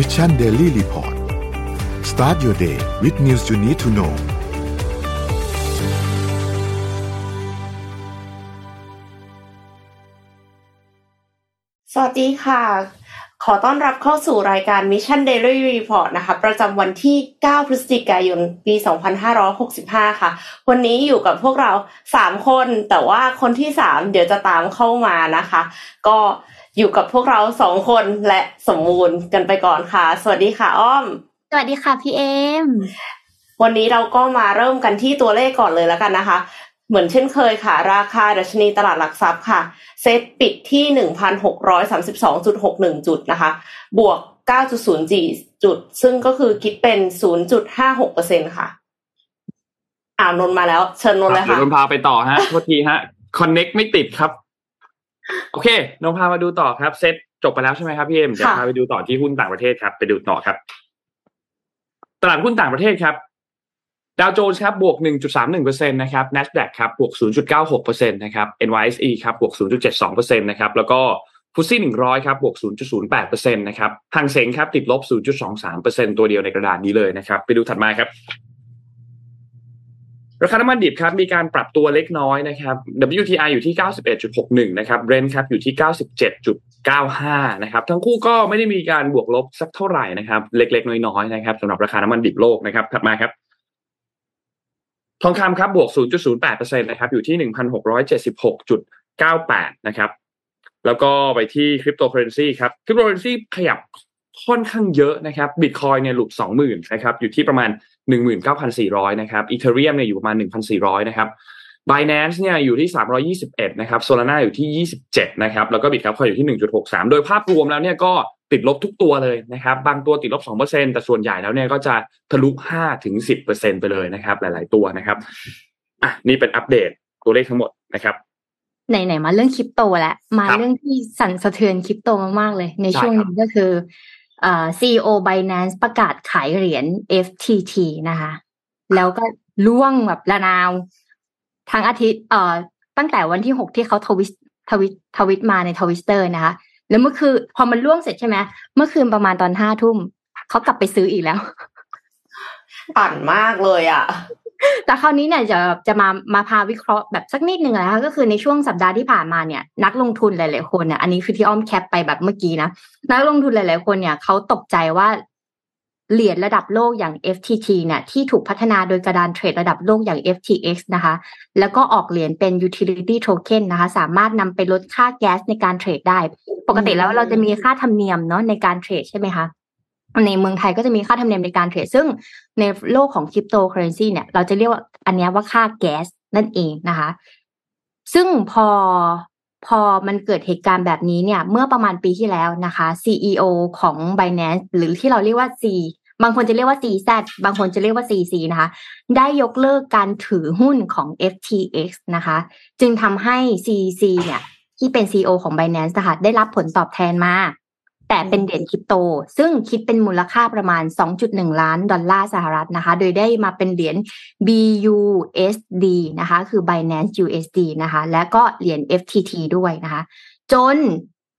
Mission Daily Report start your day with news you need to know สวัสดีค่ะ ขอต้อนรับเข้าสู่รายการ Mission Daily Report นะคะ ประจำวันที่ 9 พฤศจิกายน ปี 2565 ค่ะ วันนี้อยู่กับพวกเรา 3 คน แต่ว่าคนที่ 3 เดี๋ยวจะตามเข้ามานะคะ ก็ อยู่กับพวกเรา2คนและสมมูลกันไปก่อนค่ะ สวัสดีค่ะอ้อม สวัสดีค่ะพี่เอม วันนี้เราก็มาเริ่มกันที่ตัวเลขก่อนเลยแล้วกันนะคะ เหมือนเช่นเคยค่ะ ราคาดัชนีตลาดหลักทรัพย์ค่ะ เซ็ตปิดที่หนึ่งพันหกร้อยสามสิบสองจุดหกหนึ่งจุดนะคะ บวกเก้าจุดศูนย์จีจุด ซึ่งก็คือคิดเป็นศูนย์จุดห้าหกเปอร์เซ็นค่ะอ่าวนนมาแล้ว เชิญนนเลยเดี๋ยค่ะวนนพาไปต่อฮะโทษทีฮะ connect ไม่ติดครับ โอเคนนพามาดูต่อครับ เซตจบไปแล้วใช่ไหมครับพี่เอ็มเดี๋ยวค่ะพาไปดูต่อที่หุ้นต่างประเทศครับ ไปดูต่อครับ ตลาดหุ้นต่างประเทศครับดาวโจนส์ครับบวก 1.31%นะครับ NASDAQ ครับบวก 0.96%นะครับ NYSE ครับบวก 0.72%นะครับแล้วก็ FTSE 100 ครับบวก 0.08%นะครับฮั่งเส็งครับติดลบ 0.23%ตัวเดียวในกระดานนี้เลยนะครับ ไปดูถัดมาครับ ราคาน้ำมันดิบครับมีการปรับตัวเล็กน้อยนะครับ WTI อยู่ที่ 91.61 นะครับ Brent ครับอยู่ที่ 97.95 นะครับ ทั้งคู่ก็ไม่ได้มีการบวกลบสักเท่าไหร่นะครับ เล็กๆ น้อยๆนะครับสำหรับราคาน้ำมันดิบโลกนะครับถัดมาครับ ทองคำครับบวก 0.08%นะครับอยู่ที่ 1,676.98 นะครับ แล้วก็ไปที่คริปโตเคอเรนซีครับคริปโตเคอเรนซีขยับค่อนข้างเยอะนะครับบิตคอยน์เนี่ยหลุด 20,000 นะครับอยู่ที่ประมาณ 19,400นเก้าพันสี่ร้อยนะครับอีเทเรียมเนี่ยอยู่ประมาณ1,400นสี่ร้อยนะครับ Binance เนี่ยอยู่ที่ 321 นะครับ Solana อยู่ที่ 27 นะครับ แล้วก็บิตครับคอยอยู่ที่ 1.63 โดยภาพรวมแล้วเนี่ยก็ติดลบทุกตัวเลยนะครับ บางตัวติดลบ 2%แต่ส่วนใหญ่แล้วเนี่ยก็จะทะลุ5ถึง10%ไปเลยนะครับ หลาย ๆ ตัวนะครับ อะ นี่เป็นอัปเดตตัวเลขทั้งหมดนะครับ ไหน ๆ มาเรื่องคริปโตแล้ว มาเรื่องที่สั่นสะเทือนคริปโตมาก ๆ เลย ในช่วงนี้ก็คือ เอ่อ Binance ประกาศขายเหรียญ FTT นะคะ แล้วก็ร่วงแบบระนาวทั้งอาทิตย์เอ่อตั้งแต่วันที่หกที่เขาทวีตทวีตทวีตมาในทวิตเตอร์นะคะ แล้วเมื่อคืนพอมันร่วงเสร็จใช่ไหมเมื่อคืนประมาณตอนห้าทุ่มเขากลับไปซื้ออีกแล้ว ปั่นมากเลยอะ แต่คราวนี้เนี่ยจะจะมามาพาวิเคราะห์แบบสักนิดหนึ่งนะคะก็คือในช่วงสัปดาห์ที่ผ่านมาเนี่ย นักลงทุนหลาย ๆ คนเนี่ยอันนี้คือที่อ้อมแคปไปแบบเมื่อกี้นะนักลงทุนหลาย ๆ คนเนี่ยเขาตกใจว่าเหรียญระดับโลกอย่าง FTT เนี่ยที่ถูกพัฒนาโดยกระดานเทรดระดับโลกอย่าง FTX นะคะ แล้วก็ออกเหรียญเป็น utility token นะคะ สามารถนำไปลดค่าแก๊สในการเทรดได้ ปกติแล้วเราจะมีค่าธรรมเนียมเนาะในการเทรดใช่ไหมคะ ในเมืองไทยก็จะมีค่าธรรมเนียมในการเทรด ซึ่งในโลกของคริปโตเคอเรนซีเนี่ย เราจะเรียกว่าอันนี้ว่าค่าแก๊สนั่นเองนะคะ ซึ่งพอพอมันเกิดเหตุการณ์แบบนี้เนี่ย เมื่อประมาณปีที่แล้วนะคะ CEO ของ Binance หรือที่เราเรียกว่า C บางคนจะเรียกว่า CZ บางคนจะเรียกว่า CC นะคะ ได้ยกเลิกการถือหุ้นของ FTX นะคะ จึงทำให้ CC เนี่ย ที่เป็น CEO ของ Binance นะคะได้รับผลตอบแทนมา แต่เป็นเหรียญคริปโต ซึ่งคิดเป็นมูลค่าประมาณ 2.1 ล้านดอลลาร์สหรัฐนะคะ โดยได้มาเป็นเหรียญ BUSD นะคะ คือ Binance USD นะคะ และก็เหรียญ FTT ด้วยนะคะ จน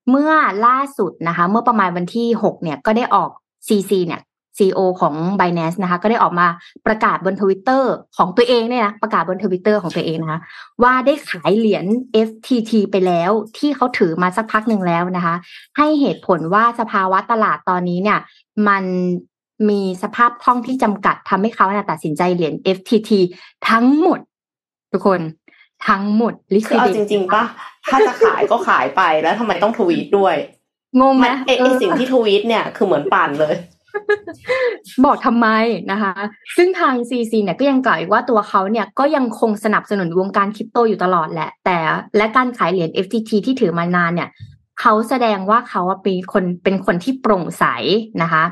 เมื่อล่าสุดนะคะ เมื่อประมาณวันที่ 6 เนี่ยก็ได้ออก CZ เนี่ย CEO ของ Binance นะคะ ก็ได้ออกมาประกาศบนทวิตเตอร์ของตัวเองเนี่ยนะประกาศบนทวิตเตอร์ของตัวเองนะคะว่าได้ขายเหรียญ FTT ไปแล้วที่เขาถือมาสักพักหนึ่งแล้วนะคะ ให้เหตุผลว่าสภาวะตลาดตอนนี้เนี่ย มันมีสภาพคล่องที่จำกัดทำให้เขาเนี่ยตัดสินใจเหรียญ FTT ทั้งหมด ทุกคนทั้งหมดลิคือเอาจริงๆปะถ้าจะขายก็ขายไปแล้วทำไมต้องทวีตด้วยงงไหมมันไอไอสิ่งที่ทวีตเนี่ยคือเหมือนปั่นเลย บอกทำไมนะคะ ซึ่งทาง CC เนี่ยก็ยังกล่าวอีกว่าตัวเขาเนี่ยก็ยังคงสนับสนุนวงการคริปโตอยู่ตลอดแหละ แต่และการขายเหรียญ FTT ที่ถือมานานเนี่ยเขาแสดงว่าเขาเป็นคนเป็นคนที่โปร่งใสนะคะ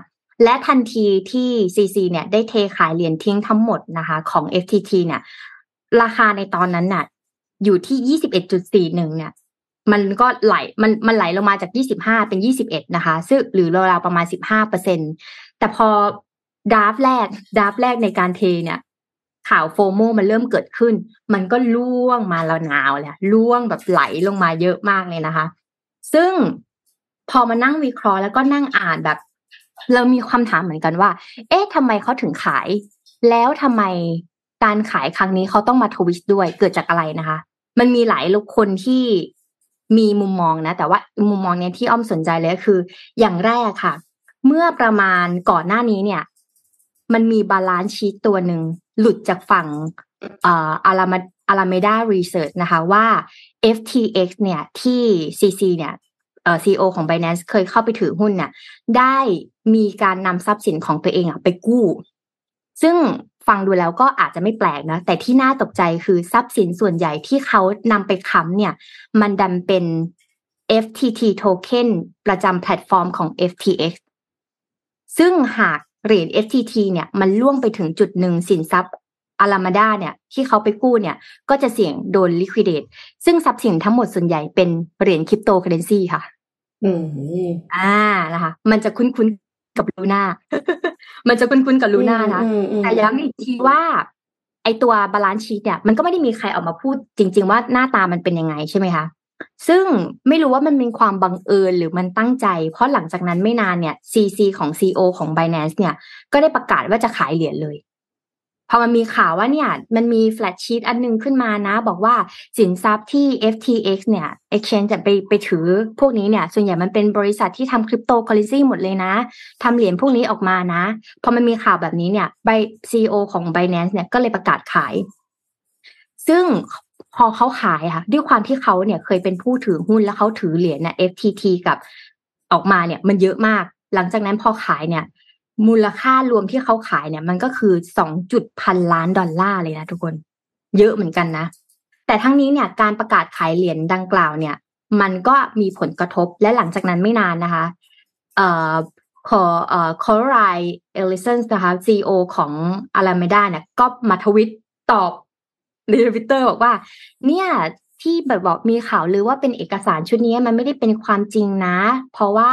และทันทีที่ CZ เนี่ยได้เทขายเหรียญทิ้งทั้งหมดนะคะ ของ FTT เนี่ย ราคาในตอนนั้นน่ะอยู่ที่21.41เนี่ย มันก็ไหลมันมันไหลลงมาจาก 25 เป็น 21 นะคะ ซึ่งหรือราวๆประมาณ 15เปอร์เซ็นต์แต่พอ draft แรก draft แรกในการเทเนี่ยข่าว FOMO มันเริ่มเกิดขึ้น มันก็ล่วงมาแล้วนาวแหละล่วงแบบไหลลงมาเยอะมากเลยนะคะ ซึ่งพอมานั่งวิเคราะห์แล้วก็นั่งอ่านแบบ เรามีความถามเหมือนกันว่า เอ๊ะทำไมเขาถึงขาย แล้วทำไมการขายครั้งนี้เขาต้องมาทวิสต์ด้วยเกิดจากอะไรนะคะ มันมีหลายลูกคนที่ มีมุมมองนะ แต่ว่ามุมมองเนี้ยที่อ้อมสนใจเลยก็คือ อย่างแรกค่ะ เมื่อประมาณก่อนหน้านี้เนี่ย มันมี balance sheet ตัวหนึ่งหลุดจากฝั่งเอ่ออารามา Alameda Research นะคะว่า FTX เนี่ยที่ CZ เนี่ยเอ่อ CEO ของ Binance เคยเข้าไปถือหุ้นเนี่ยได้มีการนำทรัพย์สินของตัวเองอะไปกู้ ซึ่ง ฟังดูแล้วก็อาจจะไม่แปลกนะ แต่ที่น่าตกใจคือทรัพย์สินส่วนใหญ่ที่เขานำไปค้ำเนี่ย มันดันเป็น FTT token ประจำแพลตฟอร์มของ FTX ซึ่งหากเหรียญ FTT เนี่ยมันร่วงไปถึงจุดหนึ่งสินทรัพย์ Alameda เนี่ยที่เขาไปกู้เนี่ย ก็จะเสี่ยงโดน liquidate ซึ่งทรัพย์สินทั้งหมดส่วนใหญ่เป็นเหรียญคริปโตเคอเรนซีค่ะ อืมอ่านะคะ มันจะคุ้นๆกับลูน่า มันจะคุ้นๆกับลูน่านะอืมอืมแต่ย้ำอีกทีว่าไอตัว balance sheet เนี่ยมันก็ไม่ได้มีใครออกมาพูดจริง ๆ ว่าหน้าตามันเป็นยังไงใช่ไหมคะซึ่งไม่รู้ว่ามันเป็นความบังเอิญหรือมันตั้งใจ เพราะหลังจากนั้นไม่นานเนี่ย CZ ของ CEO ของ Binance เนี่ย ก็ได้ประกาศว่าจะขายเหรียญเลย พอมันมีข่าวว่าเนี่ยมันมี balance sheet อันหนึงขึ้นมานะ บอกว่าสินทรัพย์ที่ FTX เนี่ย Exchange จะไปไปถือพวกนี้เนี่ย ส่วนใหญ่มันเป็นบริษัทที่ทำคริปโตเคอเรนซีหมดเลยนะทำเหรียญพวกนี้ออกมานะ พอมันมีข่าวแบบนี้เนี่ย CEO ของ Binance เนี่ยก็เลยประกาศขาย ซึ่งพอเขาขายค่ะ ด้วยความที่เขาเนี่ยเคยเป็นผู้ถือหุ้นแล้วเขาถือเหรียญเนี่ย FTT กับออกมาเนี่ย มันเยอะมาก หลังจากนั้นพอขายเนี่ย มูลค่ารวมที่เขาขายเนี่ย มันก็คือสองจุดพันล้านดอลลาร์เลยนะทุกคน เยอะเหมือนกันนะ แต่ทั้งนี้เนี่ยการประกาศขายเหรียญดังกล่าวเนี่ย มันก็มีผลกระทบและหลังจากนั้นไม่นานนะคะเอ่อขอเอ่อคอร์ไรเอลิสันนะคะซีอของ Alameda เนี่ยก็มาทวิตตอบในทวิตเตอร์บอกว่า เนี่ยที่แบบบอกมีข่าวลือว่าเป็นเอกสารชุดนี้มันไม่ได้เป็นความจริงนะ เพราะว่า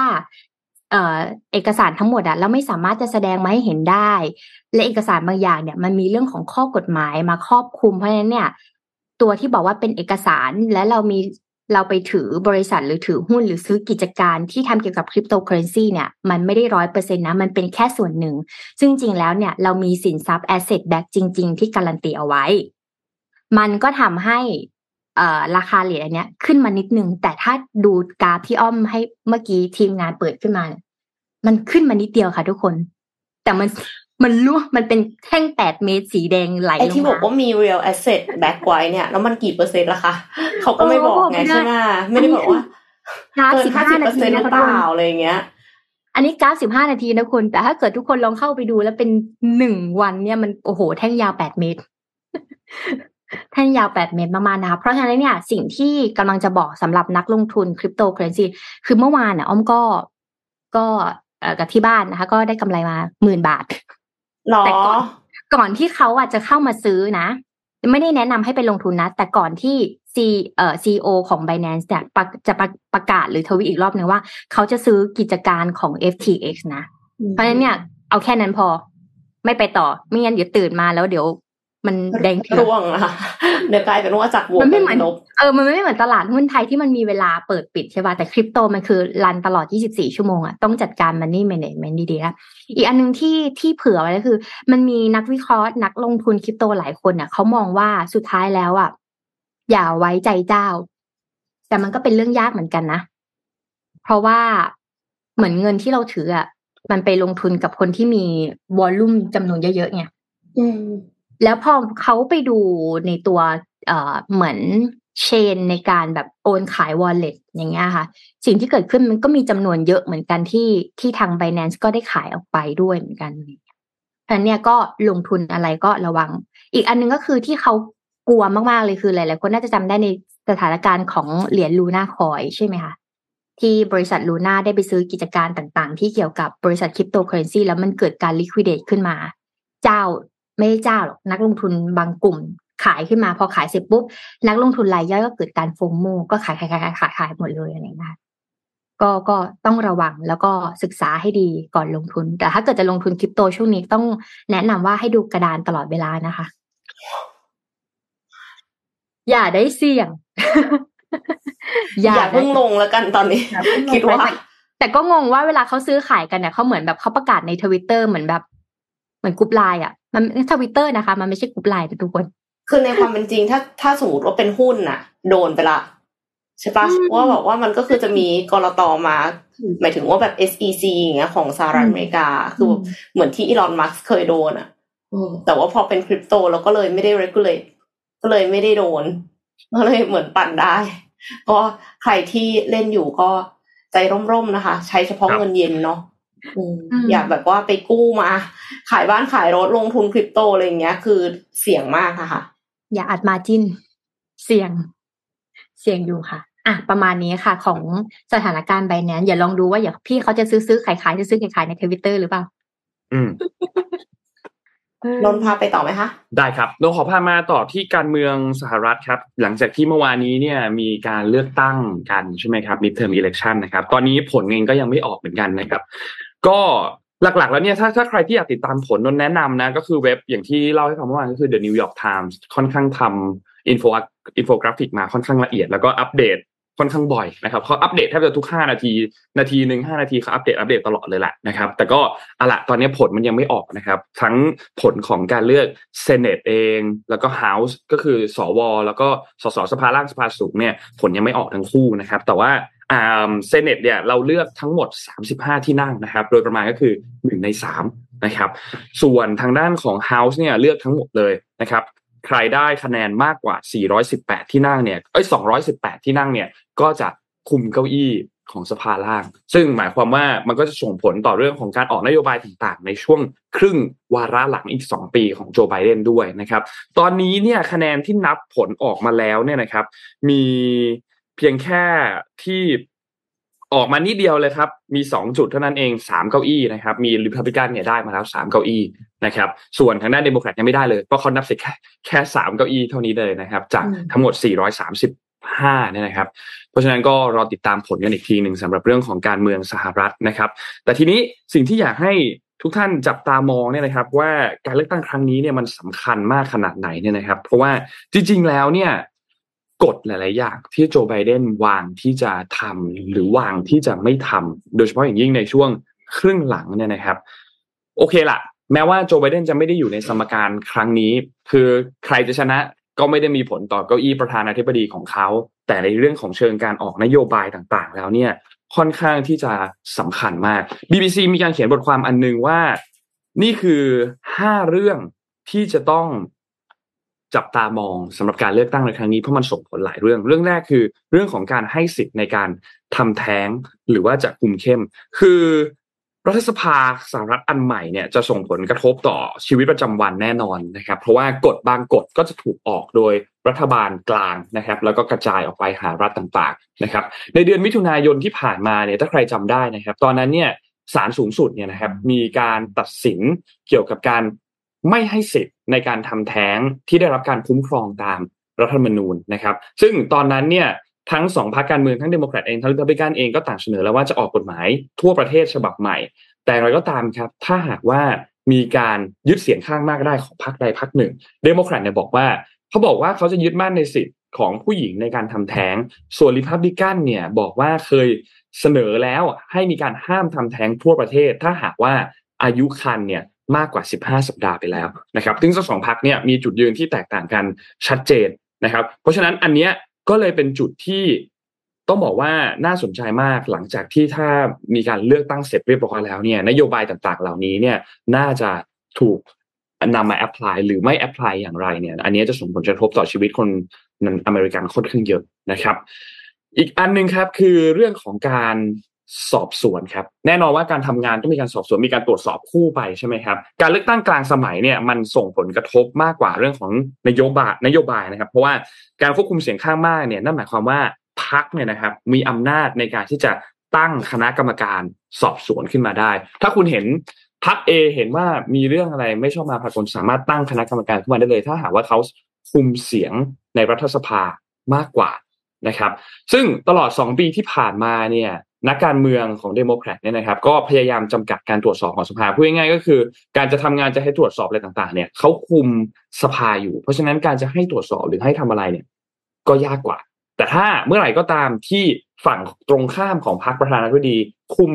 เออเอกสารทั้งหมดอะเราไม่สามารถจะแสดงมาให้เห็นได้ และเอกสารบางอย่างเนี่ยมันมีเรื่องของข้อกฎหมายมาครอบคลุมเพราะฉะนั้นเนี่ยตัวที่บอกว่าเป็นเอกสารและเรามีเราไปถือบริษัทหรือถือหุ้นหรือซื้อกิจการที่ทำเกี่ยวกับคริปโตเคอเรนซีเนี่ยมันไม่ได้ร้อยเปอร์เซ็นต์นะ มันเป็นแค่ส่วนหนึ่ง ซึ่งจริงแล้วเนี่ยเรามีสินทรัพย์ asset back จริง ๆ ที่การันตีเอาไว้ มันก็ทำให้ ราคาเหรียญอันเนี้ยขึ้นมานิดนึง แต่ถ้าดูกราฟที่อ้อมให้เมื่อกี้ทีมงานเปิดขึ้นมาเนี่ยมันขึ้นมานิดเดียวค่ะทุกคน แต่มันมันล่วงมันเป็นแท่งแปดเมตรสีแดงไหลไอลงที่บอกมาว่ามี real asset back ไว้เนี่ย แล้วมันกี่เปอร์เซ็นต์ละคะ เขาก็ไม่บอกไงเออบอกไม่ได้ใช่ไหมไม่ได้บอกว่ากราฟเกินสิบห้าห้าสิบเปอนาร์ทีเซ็นต์หนะรือคะเปทุกคนล่าอะไรอย่างเงี้ย อันนี้กราฟสิบห้านาทีนะคุณ แต่ถ้าเกิดทุกคนลองเข้าไปดูแล้วเป็นหนึ่งวันเนี่ยมันโอ้โหแท่งยาวแปดเมตร แท่งยาวแปดเมตรประมาณนะคะเพราะฉะนั้นเนี่ยสิ่งที่กำลังจะบอกสำหรับนักลงทุนคริปโตเคอเรนซีคือเมื่อวานเนี่ยอ้อมก็ก็เอ่อกับที่บ้านนะคะ ก็ได้กำไรมาหมื่นบาทหรอแต่ก่อนก่อนที่เขาอะจะเข้ามาซื้อนะไม่ได้แนะนำให้ไปลงทุนนะ แต่ก่อนที่ซีเอ่อซีโอของ Binance เนี่ยประจะประประกาศหรือทวีตอีกรอบหนึ่งว่า เขาจะซื้อกิจการของ FTX นะ เพราะฉะนั้นเนี่ย เอาแค่นั้นพอ ไม่ไปต่อ ไม่งั้นเดี๋ยวตื่นมาแล้วเดี๋ยว มันแดงเถือกร่วงอะเดี๋ยวกลายเป็นว่าจากบวกมันไม่เหมือนป็ลบเออมันไม่เหมือนตลาดหุ้นไทยที่มันมีเวลาเปิดปิดใช่ป่ะแต่คริปโตมันคือรันตลอด 24 ชั่วโมงอะต้องจัดการมันนี่แมネจเมนต์ดีๆนะอีกอันหนึงที่ที่เผื่อไว้ก็คือ มันมีนักวิเคราะห์นักลงทุนคริปโตหลายคนเนี่ยเขามองว่าสุดท้ายแล้วอะอย่าไว้ใจเจ้า แต่มันก็เป็นเรื่องยากเหมือนกันนะ เพราะว่าเหมือนเงินที่เราถืออะมันไปลงทุนกับคนที่มีวอลลุ่มจำนวนเยอะๆไงอืม แล้วพอเขาไปดูในตัวเอ่อเหมือนเชนในการแบบโอนขายวอลเล็ตอย่างเงี้ยค่ะ สิ่งที่เกิดขึ้นมันก็มีจำนวนเยอะเหมือนกันที่ที่ทาง Binance ก็ได้ขายออกไปด้วยเหมือนกันเพราะนั้นเนี่ยก็ลงทุนอะไรก็ระวัง อีกอันหนึงก็คือที่เขากลัวมากๆเลยคือหลายๆคนน่าจะจำได้ในสถานการณ์ของเหรียญ Luna Coin ใช่ไหมคะที่บริษัทลูน่าได้ไปซื้อกิจการต่างๆ ที่เกี่ยวกับบริษัทคริปโตเคอเรนซีแล้วมันเกิดการ liquidate ขึ้นมา เจ้า ไม่ได้เจ้าหรอกนักลงทุนบางกลุ่มขายขึ้นมาพอขายเสร็จปุ๊บ นักลงทุนรายย่อยก็เกิดการ FOMO ก็ขายขายขายขายขายขายหมดเลยอะไรนะคะก็ก็ต้องระวังแล้วก็ศึกษาให้ดีก่อนลงทุน แต่ถ้าเกิดจะลงทุนคริปโตช่วงนี้ต้องแนะนำว่าให้ดูกระดานตลอดเวลานะคะ อย่าได้เสี่ยง อย่าเพิ่งลงแล้วกันตอนนี้อย่าเพิ่งลงคิดว่าไปแต่แต่ก็งงว่าเวลาเขาซื้อขายกันเนี่ยเขาเหมือนแบบเขาประกาศในทวิตเตอร์เหมือนแบบ เหมือนกรุ๊ปไลน์อะ มันทวิตเตอร์นะคะ มันไม่ใช่กรุ๊ปไลน์ทุกคน คือในความเป็นจริงถ้าถ้าสมมติว่าเป็นหุ้นน่ะ โดนไปละใช่ปะว่าบอกว่ามันก็คือจะมีกรตมา หมายถึงว่าแบบ SEC อย่างเงี้ยของสหรัฐอเมริกา คือเหมือนที่อีลอนมัสเคยโดนอะแต่ว่าพอเป็นคริปโตเราก็เลยไม่ได้ regulate ก็เลยไม่ได้โดนก็เลยเหมือนปั่นได้ ก็ใครที่เล่นอยู่ก็ใจร่มๆนะคะ ใช้เฉพาะเงินเย็นเนาะ อย่าแบบว่าไปกู้มา ขายบ้านขายรถลงทุนคริปโตอะไรเงี้ย คือเสี่ยงมากะค่ะอย่าอัดมาจินเสี่ยง เสี่ยงอยู่ค่ะอะประมาณนี้ค่ะ ของสถานการณ์ใบนี้อย่าลองดูว่าอย่าพี่เขาจะซื้อซื้อขายขายจะซื้อขายขายในทวิตเตอร์หรือเปล่า อืมนนพาไปต่อไหมคะ ได้ครับนนขอพามาต่อที่การเมืองสหรัฐครับ หลังจากที่เมื่อวานนี้เนี่ยมีการเลือกตั้งกันใช่ไหมครับ midterm election นะครับ ตอนนี้ผลเองก็ยังไม่ออกเหมือนกันนะครับ ก็หลักๆ แล้วเนี่ยถ้าถ้าใครที่อยากติดตามผลนนแนะนำนะ ก็คือเว็บอย่างที่เล่าให้ฟังเมื่อวานก็คือ The New York Times ค่อนข้างทำอินโฟอินโฟกราฟิกมาค่อนข้างละเอียดแล้วก็อัปเดตค่อนข้างบ่อยนะครับเขาอัปเดตแทบจะทุก 5 นาที นาทีหนึ่งห้านาทีเขาอัปเดตอัปเดตตลอดเลยแหละนะครับ แต่ก็อะละตอนนี้ผลมันยังไม่ออกนะครับ ทั้งผลของการเลือก Senate เอง แล้วก็ House ก็คือสวแล้วก็สสสภาล่างสภาสูงเนี่ยผลยังไม่ออกทั้งคู่นะครับ แต่ว่า เซเนตเนี่ยเราเลือกทั้งหมด 35 ที่นั่งนะครับ โดยประมาณก็คือ 1 ใน 3 นะครับ ส่วนทางด้านของ House เนี่ยเลือกทั้งหมดเลยนะครับ ใครได้คะแนนมากกว่า 418 ที่นั่งเนี่ยเอ้ย218 ที่นั่งเนี่ยก็จะคุมเก้าอี้ของสภาล่าง ซึ่งหมายความว่ามันก็จะส่งผลต่อเรื่องของการออกนโยบายต่างๆ ในช่วงครึ่งวาระหลังอีก 2 ปีของโจไบเดนด้วยนะครับ ตอนนี้เนี่ยคะแนนที่นับผลออกมาแล้วเนี่ยนะครับ มี เพียงแค่ที่ออกมานิดเดียวเลยครับ มีสองจุดเท่านั้นเองสามเก้าอี้นะครับ มีริพับลิกันเนี่ยได้มาแล้วสามเก้าอี้นะครับ ส่วนทางด้านเดโมแครตยังไม่ได้เลย เพราะเขานับเสร็จแค่แค่สามเก้าอี้เท่านี้เลยนะครับ จากทั้งหมดสี่ร้อยสามสิบห้าเนี่ยนะครับ เพราะฉะนั้นก็รอติดตามผลกันอีกทีหนึ่งสำหรับเรื่องของการเมืองสหรัฐนะครับ แต่ทีนี้สิ่งที่อยากให้ทุกท่านจับตามองเนี่ยนะครับ ว่าการเลือกตั้งครั้งนี้เนี่ยมันสำคัญมากขนาดไหนเนี่ยนะครับ เพราะว่าจริง ๆ แล้วเนี่ย กฎหลาย ๆ อย่างที่โจไบเดนวางที่จะทำหรือวางที่จะไม่ทำโดยเฉพาะอย่างยิ่งในช่วงครึ่งหลังเนี่ยนะครับ โอเคละแม้ว่าโจไบเดนจะไม่ได้อยู่ในสมการครั้งนี้ คือใครจะชนะก็ไม่ได้มีผลต่อเก้าอี้ประธานาธิบดีของเขา แต่ในเรื่องของเชิงการออกนโยบายต่าง ๆ แล้วเนี่ยค่อนข้างที่จะสำคัญมาก BBC มีการเขียนบทความอันนึงว่า นี่คือห้าเรื่องที่จะต้อง จับตามองสำหรับการเลือกตั้งในครั้งนี้เพราะมันส่งผลหลายเรื่อง เรื่องแรกคือ เรื่องของการให้สิทธิ์ในการทำแท้งหรือว่าจะคุมเข้ม คือรัฐสภาสหรัฐอันใหม่เนี่ยจะส่งผลกระทบต่อชีวิตประจำวันแน่นอนนะครับ เพราะว่ากฎบางกฎก็จะถูกออกโดยรัฐบาลกลางนะครับ แล้วก็กระจายออกไปหารัฐต่างๆนะครับ ในเดือนมิถุนายนที่ผ่านมาเนี่ยถ้าใครจำได้นะครับ ตอนนั้นเนี่ยศาลสูงสุดเนี่ยนะครับมีการตัดสินเกี่ยวกับการ ไม่ให้สิทธิ์ในการทำแท้งที่ได้รับการคุ้มครองตามรัฐธรรมนูญนะครับ ซึ่งตอนนั้นเนี่ยทั้งสองพรรคการเมืองทั้งเดโมแครตเองทั้งริพับลิกันเองก็ต่างเสนอแล้วว่าจะออกกฎหมายทั่วประเทศฉบับใหม่ แต่อะไรก็ตามครับ ถ้าหากว่ามีการยึดเสียงข้างมากได้ของพรรคใดพรรคหนึ่ง เดโมแครตเนี่ยบอกว่าเขาบอกว่าเขาจะยึดมั่นในสิทธิ์ของผู้หญิงในการทำแท้ง ส่วนริพับลิกันเนี่ยบอกว่าเคยเสนอแล้วให้มีการห้ามทำแท้งทั่วประเทศ ถ้าหากว่าอายุครรภ์เนี่ย มากกว่า 15 สัปดาห์ไปแล้วนะครับซึ่งสองพรรคเนี่ยมีจุดยืนที่แตกต่างกันชัดเจนนะครับ เพราะฉะนั้นอันเนี้ยก็เลยเป็นจุดที่ต้องบอกว่าน่าสนใจมากหลังจากที่ถ้ามีการเลือกตั้งเสร็จเรียบร้อยแล้วเนี่ยนโยบายต่างๆ เหล่านี้เนี่ยน่าจะถูกนำมา apply หรือไม่ apply อย่างไรเนี่ย อันนี้จะส่งผลกระทบต่อชีวิตคนอเมริกันค่อนข้างเยอะนะครับ อีกอันหนึ่งครับคือเรื่องของการ สอบสวนครับ แน่นอนว่าการทำงานต้องมีการสอบสวนมีการตรวจสอบคู่ไปใช่ไหมครับ การเลือกตั้งกลางสมัยเนี่ยมันส่งผลกระทบมากกว่าเรื่องของนโยบายนโยบายนะครับ เพราะว่าการควบคุมเสียงข้างมากเนี่ยนั่นหมายความว่าพักเนี่ยนะครับ มีอำนาจในการที่จะตั้งคณะกรรมการสอบสวนขึ้นมาได้ ถ้าคุณเห็นพักเอเห็นว่ามีเรื่องอะไรไม่ชอบมาพากลสามารถตั้งคณะกรรมการขึ้นมาได้เลย ถ้าหากว่าเขาคุมเสียงในรัฐสภามากกว่านะครับ ซึ่งตลอด 2 ปีที่ผ่านมาเนี่ย นักการเมืองของเดโมแครตเนี่ยนะครับ ก็พยายามจำกัดการตรวจสอบของสภาพูดง่ายๆก็คือ การจะทำงานจะให้ตรวจสอบอะไรต่างๆ เนี่ยเขาคุมสภาอยู่ เพราะฉะนั้นการจะให้ตรวจสอบหรือให้ทำอะไรเนี่ย ก็ยากกว่า แต่ถ้าเมื่อไหร่ก็ตามที่ฝั่งตรงข้ามของพรรคประธานาธิบดี คุม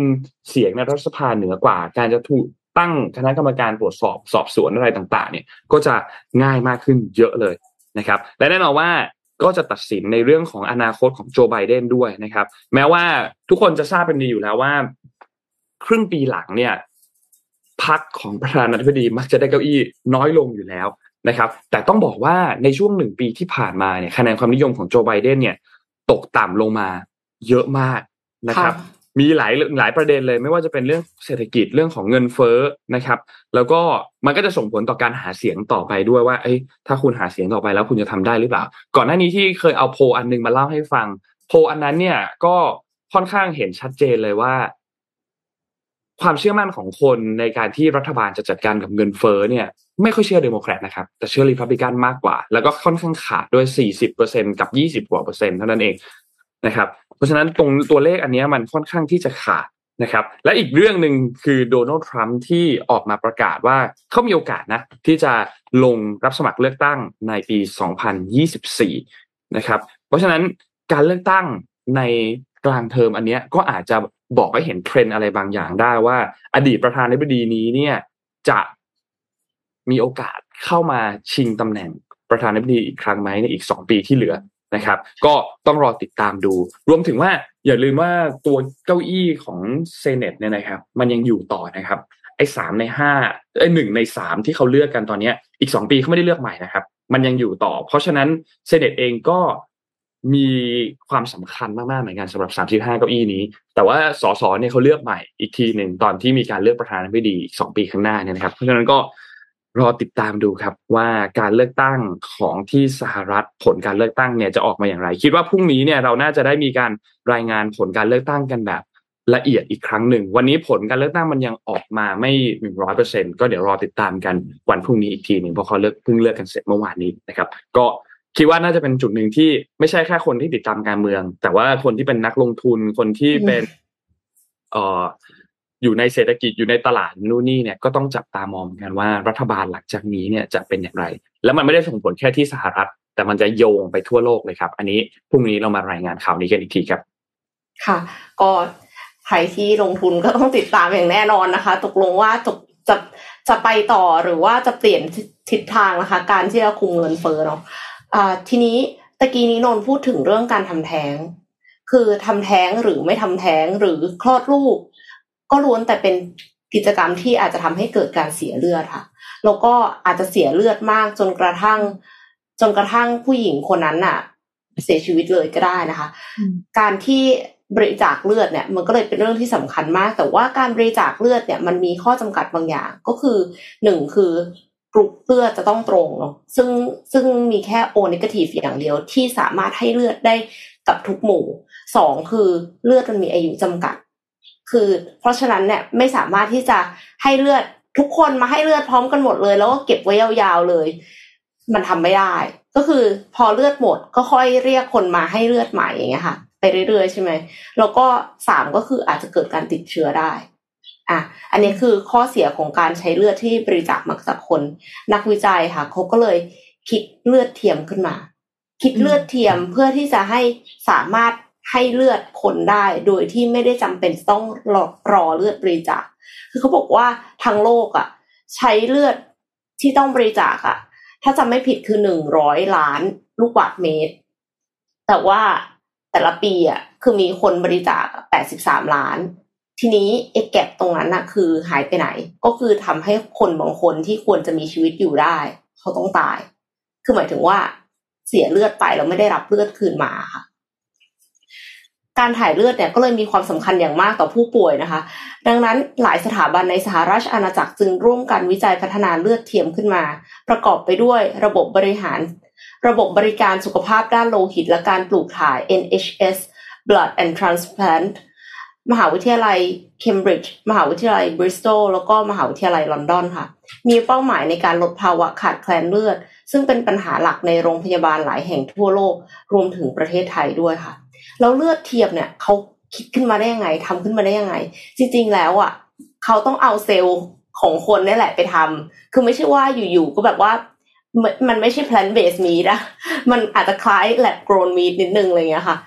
เสียงในรัฐสภาเหนือกว่า การจะถูกตั้งคณะกรรมการตรวจสอบสอบสวนอะไรต่างๆ เนี่ย ก็จะง่ายมากขึ้นเยอะเลยนะครับ และแน่นอนว่า ก็จะตัดสินในเรื่องของอนาคตของโจไบเดนด้วยนะครับ แม้ว่าทุกคนจะทราบเป็นดีอยู่แล้วว่า ครึ่งปีหลังเนี่ยพักของประธานาธิบดีมักจะได้เก้าอี้น้อยลงอยู่แล้วนะครับ แต่ต้องบอกว่าในช่วงหนึ่งปีที่ผ่านมาเนี่ยคะแนนความนิยมของโจไบเดนเนี่ย ตกต่ำลงมาเยอะมากนะครับ มีหลายหลายประเด็นเลย ไม่ว่าจะเป็นเรื่องเศรษฐกิจเรื่องของเงินเฟ้อนะครับ แล้วก็มันก็จะส่งผลต่อการหาเสียงต่อไปด้วยว่าเอ้ยถ้าคุณหาเสียงต่อไปแล้วคุณจะทำได้หรือเปล่า ก่อนหน้านี้ที่เคยเอาโพลอันนึงมาเล่าให้ฟัง โพลอันนั้นเนี่ยก็ค่อนข้างเห็นชัดเจนเลยว่า ความเชื่อมั่นของคนในการที่รัฐบาลจะจัดการกับเงินเฟ้อเนี่ย ไม่ค่อยเชื่อเดโมแครตนะครับ แต่เชื่อรีพับลิกันมากกว่า แล้วก็ค่อนข้างขาดด้วย40%กับ 20กว่าเปอร์เซ็นต์เท่านั้นเองนะครับ เพราะฉะนั้นตรงตัวเลขอันนี้มันค่อนข้างที่จะขาดนะครับ และอีกเรื่องหนึ่งคือโดนัลด์ทรัมป์ที่ออกมาประกาศว่าเขามีโอกาสนะ ที่จะลงรับสมัครเลือกตั้งในปี 2024 นะครับ เพราะฉะนั้นการเลือกตั้งในกลางเทอมอันนี้ก็อาจจะบอกให้เห็นเทรนอะไรบางอย่างได้ว่า อดีตประธานาธิบดีนี้เนี่ยจะมีโอกาสเข้ามาชิงตำแหน่งประธานาธิบดีอีกครั้งไหมในอีกสองปีที่เหลือ นะครับ ก็ต้องรอติดตามดู รวมถึงว่าอย่าลืมว่าตัวเก้าอี้ของเซเนตเนี่ยนะครับ มันยังอยู่ต่อนะครับไอ้สามในห้าไอ้หนึ่งในสามที่เขาเลือกกันตอนนี้อีกสองปีเขาไม่ได้เลือกใหม่นะครับ มันยังอยู่ต่อ เพราะฉะนั้นเซเนตเองก็มีความสำคัญมากๆเหมือนกันสำหรับ 35 เก้าอี้นี้ แต่ว่าสสเนี่ยเขาเลือกใหม่อีกทีหนึ่งตอนที่มีการเลือกประธานาธิบดีอีกสองปีข้างหน้าเนี่ยนะครับ เพราะฉะนั้นก็ รอติดตามดูครับว่าการเลือกตั้งของที่สหรัฐผลการเลือกตั้งเนี่ยจะออกมาอย่างไร คิดว่าพรุ่งนี้เนี่ยเราน่าจะได้มีการรายงานผลการเลือกตั้งกันแบบละเอียดอีกครั้งหนึ่ง วันนี้ผลการเลือกตั้งมันยังออกมาไม่หนึ่งร้อยเปอร์เซ็นก็เดี๋ยวรอติดตามกันวันพรุ่งนี้อีกทีหนึ่งเพราะเขาเลือกเพิ่งเลือกกันเสร็จเมื่อวานนี้นะครับ ก็คิดว่าน่าจะเป็นจุดหนึ่งที่ไม่ใช่แค่คนที่ติดตามการเมือง แต่ว่าคนที่เป็นนักลงทุนคนที่เป็นเอ่อ อยู่ในเศรษฐกิจอยู่ในตลาดนู่นนี่เนี่ยก็ต้องจับตามองกันว่ารัฐบาลหลังจากนี้เนี่ยจะเป็นอย่างไร แล้วมันไม่ได้ส่งผลแค่ที่สหรัฐ แต่มันจะโยงไปทั่วโลกเลยครับ อันนี้พรุ่งนี้เรามารายงานข่าวนี้กันอีกทีครับ ค่ะ ก็ใครที่ลงทุนก็ต้องติดตามอย่างแน่นอนนะคะ ตกลงว่าจะจะจะไปต่อหรือว่าจะเปลี่ยนทิศทางนะคะ การที่จะคุมเงินเฟ้อเนาะอ่าทีนี้ตะกี้นี้นนพูดถึงเรื่องการทำแท้ง คือทำแท้งหรือไม่ทำแท้งหรือคลอดลูก ก็ล้วนแต่เป็นกิจกรรมที่อาจจะทำให้เกิดการเสียเลือดค่ะ แล้วก็อาจจะเสียเลือดมากจนกระทั่ง จนกระทั่งผู้หญิงคนนั้นน่ะ เสียชีวิตเลยก็ได้นะคะ การที่บริจาคเลือดเนี่ย มันก็เลยเป็นเรื่องที่สำคัญมาก แต่ว่าการบริจาคเลือดเนี่ยมันมีข้อจำกัดบางอย่าง ก็คือหนึ่งคือกรุ๊ปเลือดจะต้องตรงเนาะซึ่งซึ่งมีแค่โอเนกาทีฟอย่างเดียวที่สามารถให้เลือดได้กับทุกหมู่สองคือเลือดมันมีอายุจำกัด คือ เพราะฉะนั้นเนี่ยไม่สามารถที่จะให้เลือดทุกคนมาให้เลือดพร้อมกันหมดเลย แล้วก็เก็บไว้ยาวๆเลย มันทำไม่ได้ ก็คือพอเลือดหมดก็ค่อยเรียกคนมาให้เลือดใหม่อย่างเงี้ยค่ะ ไปเรื่อยๆใช่ไหมแล้วก็สามก็คืออาจจะเกิดการติดเชื้อได้อะอันนี้คือข้อเสียของการใช้เลือดที่บริจาคมาจากคน นักวิจัยค่ะเขาก็เลยคิดเลือดเทียมขึ้นมา คิดเลือดเทียมเพื่อที่จะให้สามารถ ให้เลือดคนได้โดยที่ไม่ได้จำเป็นต้องรอรอเลือดบริจาค คือเขาบอกว่าทั้งโลกอะ ใช้เลือดที่ต้องบริจาคอะ ถ้าจำไม่ผิดคือหนึ่งร้อยล้านลูกบาศก์เมตร แต่ว่าแต่ละปีอะคือมีคนบริจาคแปดสิบสามล้าน ทีนี้ไอ้แก็บตรงนั้นน่ะ คือหายไปไหน ก็คือทำให้คนบางคนที่ควรจะมีชีวิตอยู่ได้ เขาต้องตาย คือหมายถึงว่าเสียเลือดไปแล้วไม่ได้รับเลือดคืนมาค่ะ การถ่ายเลือดเนี่ยก็เลยมีความสำคัญอย่างมากต่อผู้ป่วยนะคะ ดังนั้นหลายสถาบันในสหราชอาณาจักรจึงร่วมกันวิจัยพัฒนาเลือดเทียมขึ้นมา ประกอบไปด้วยระบบบริหาร ระบบบริการสุขภาพด้านโลหิต และการปลูกถ่าย NHS Blood and Transplant มหาวิทยาลัยเคมบริดจ์มหาวิทยาลัยบริสตอลแล้วก็มหาวิทยาลัยลอนดอนค่ะ มีเป้าหมายในการลดภาวะขาดแคลนเลือด ซึ่งเป็นปัญหาหลักในโรงพยาบาลหลายแห่งทั่วโลก รวมถึงประเทศไทยด้วยค่ะ แล้วเลือดเทียมเนี่ยเขาคิดขึ้นมาได้ยังไงทำขึ้นมาได้ยังไง จริง ๆ แล้วอะเขาต้องเอาเซลล์ของคนนี่แหละไปทำคือไม่ใช่ว่าอยู่ๆก็แบบว่ามันไม่ใช่ plant based meat อะมันอาจจะคล้าย lab grown meat นิดนึงอะไรเงี้ยค่ะ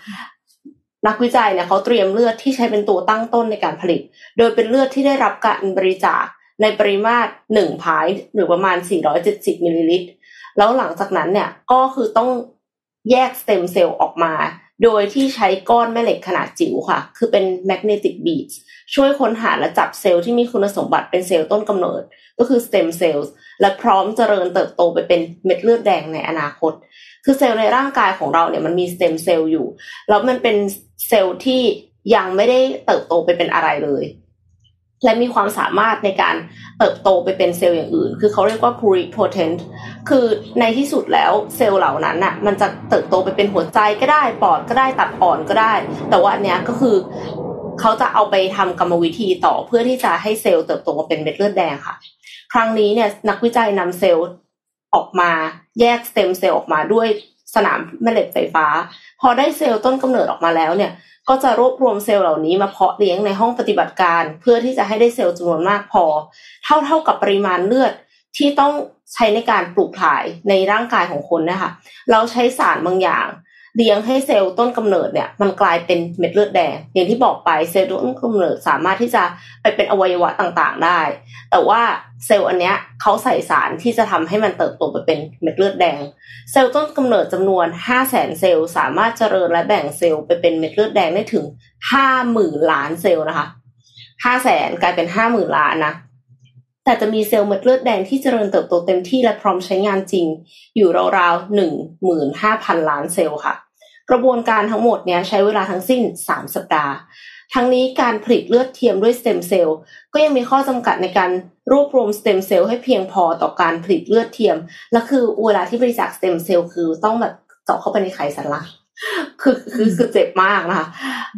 นักวิจัยเนี่ยเขาเตรียมเลือดที่ใช้เป็นตัวตั้งต้นในการผลิต โดยเป็นเลือดที่ได้รับการบริจาคในปริมาตรหนึ่งพายหรือประมาณ 470มิลลิลิตร แล้วหลังจากนั้นเนี่ยก็คือต้องแยกสเต็มเซลล์ออกมา โดยที่ใช้ก้อนแม่เหล็กขนาดจิ๋วค่ะ คือเป็น magnetic beads ช่วยค้นหาและจับเซลล์ที่มีคุณสมบัติเป็นเซลล์ต้นกำเนิด ก็คือ stem cells และพร้อมเจริญเติบโตไปเป็นเม็ดเลือดแดงในอนาคต คือเซลล์ในร่างกายของเราเนี่ยมันมีสเต็มเซลล์อยู่ แล้วมันเป็นเซลล์ที่ยังไม่ได้เติบโตไปเป็นอะไรเลย และมีความสามารถในการเติบโตไปเป็นเซลล์อย่างอื่น คือเขาเรียกว่า pluripotent คือในที่สุดแล้วเซลล์เหล่านั้นน่ะ มันจะเติบโตไปเป็นหัวใจก็ได้ ปอดก็ได้ ตับอ่อนก็ได้ แต่ว่าอันเนี้ยก็คือเขาจะเอาไปทำกรรมวิธีต่อเพื่อที่จะให้เซลล์เติบโตมาเป็นเม็ดเลือดแดงค่ะ ครั้งนี้เนี่ยนักวิจัยนำเซลล์ออกมาแยกสเต็มเซลล์ออกมาด้วยสนามแม่เหล็กไฟฟ้า พอได้เซลล์ต้นกำเนิดออกมาแล้วเนี่ย ก็จะรวบรวมเซลล์เหล่านี้มาเพาะเลี้ยงในห้องปฏิบัติการ เพื่อที่จะให้ได้เซลล์จำนวนมากพอ เท่าเท่ากับปริมาณเลือดที่ต้องใช้ในการปลูกถ่ายในร่างกายของคนนะคะเราใช้สารบางอย่าง เลี้ยงให้เซลล์ต้นกำเนิดเนี่ยมันกลายเป็นเม็ดเลือดแดง อย่างที่บอกไปเซลล์ต้นกำเนิดสามารถที่จะไปเป็นอวัยวะต่างๆ ได้ แต่ว่าเซลล์อันเนี้ยเขาใส่สารที่จะทำให้มันเติบโตไปเป็นเม็ดเลือดแดง เซลล์ต้นกำเนิดจำนวน5 0 0แสนเซลล์สามารถเจริญและแบ่งเซลล์ไปเป็นเม็ดเลือดแดงได้ถึง 50,000 ล้านเซลล์นะคะ5 0 0แสนกลายเป็น 50,000 ล้านนะ แต่จะมีเซลล์เม็ดเลือดแดงที่เจริญเติบโตเต็มที่และพร้อมใช้งานจริง อยู่ราวๆ15,000ล้านเซลล์ค่ะ กระบวนการทั้งหมดเนี้ยใช้เวลาทั้งสิ้น 3 สัปดาห์ ทั้งนี้การผลิตเลือดเทียมด้วยสเต็มเซลล์ก็ยังมีข้อจำกัดในการรวบรวมสเต็มเซลล์ให้เพียงพอต่อการผลิตเลือดเทียม และคือเวลาที่บริจาคสเต็มเซลล์คือต้องแบบเจาะเข้าไปในไขสันหลัง คือคือคือเจ็บมากนะคะ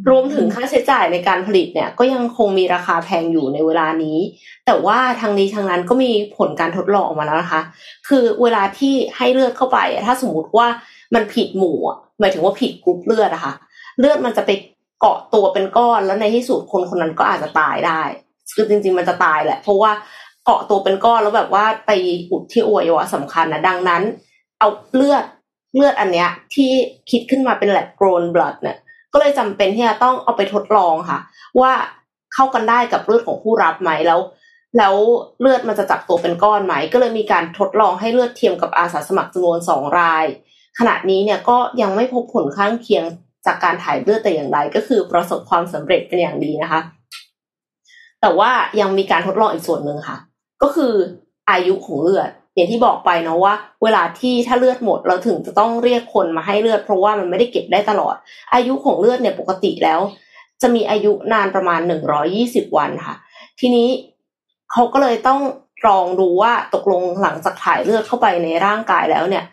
รวมถึงค่าใช้จ่ายในการผลิตเนี่ย ก็ยังคงมีราคาแพงอยู่ในเวลานี้ แต่ว่าทางนี้ทางนั้นก็มีผลการทดลองออกมาแล้วนะคะ คือเวลาที่ให้เลือดเข้าไป ถ้าสมมติว่ามันผิดหมู่หมายถึงว่าผิดกรุ๊ปเลือดอะคะเลือดมันจะไปเกาะตัวเป็นก้อนแล้วในที่สุดคนคนนั้นก็อาจจะตายได้ คือจริง ๆ มันจะตายแหละ เพราะว่าเกาะตัวเป็นก้อนแล้วแบบว่าไปอุดที่อวัยวะสำคัญนะดังนั้น เอาเลือด เลือดอันเนี้ยที่คิดขึ้นมาเป็น lab grown blood เนี่ยก็เลยจำเป็นที่จะต้องเอาไปทดลองค่ะ ว่าเข้ากันได้กับเลือดของผู้รับไหมแล้ว แล้วเลือดมันจะจับตัวเป็นก้อนไหม ก็เลยมีการทดลองให้เลือดเทียมกับอาสาสมัครจำนวนสองราย ขณะนี้เนี่ยก็ยังไม่พบผลข้างเคียงจากการถ่ายเลือดแต่อย่างใดก็คือประสบความสำเร็จเป็นอย่างดีนะคะ แต่ว่ายังมีการทดลองอีกส่วนหนึ่งค่ะ ก็คืออายุของเลือด อย่างที่บอกไปเนาะว่า เวลาที่ถ้าเลือดหมดเราถึงจะต้องเรียกคนมาให้เลือดเพราะว่ามันไม่ได้เก็บได้ตลอด อายุของเลือดเนี่ยปกติแล้ว จะมีอายุนานประมาณหนึ่งร้อยี่สิบวันค่ะ ทีนี้เขาก็เลยต้องลองดูว่าตกลงหลังจากถ่ายเลือดเข้าไปในร่างกายแล้วเนี่ย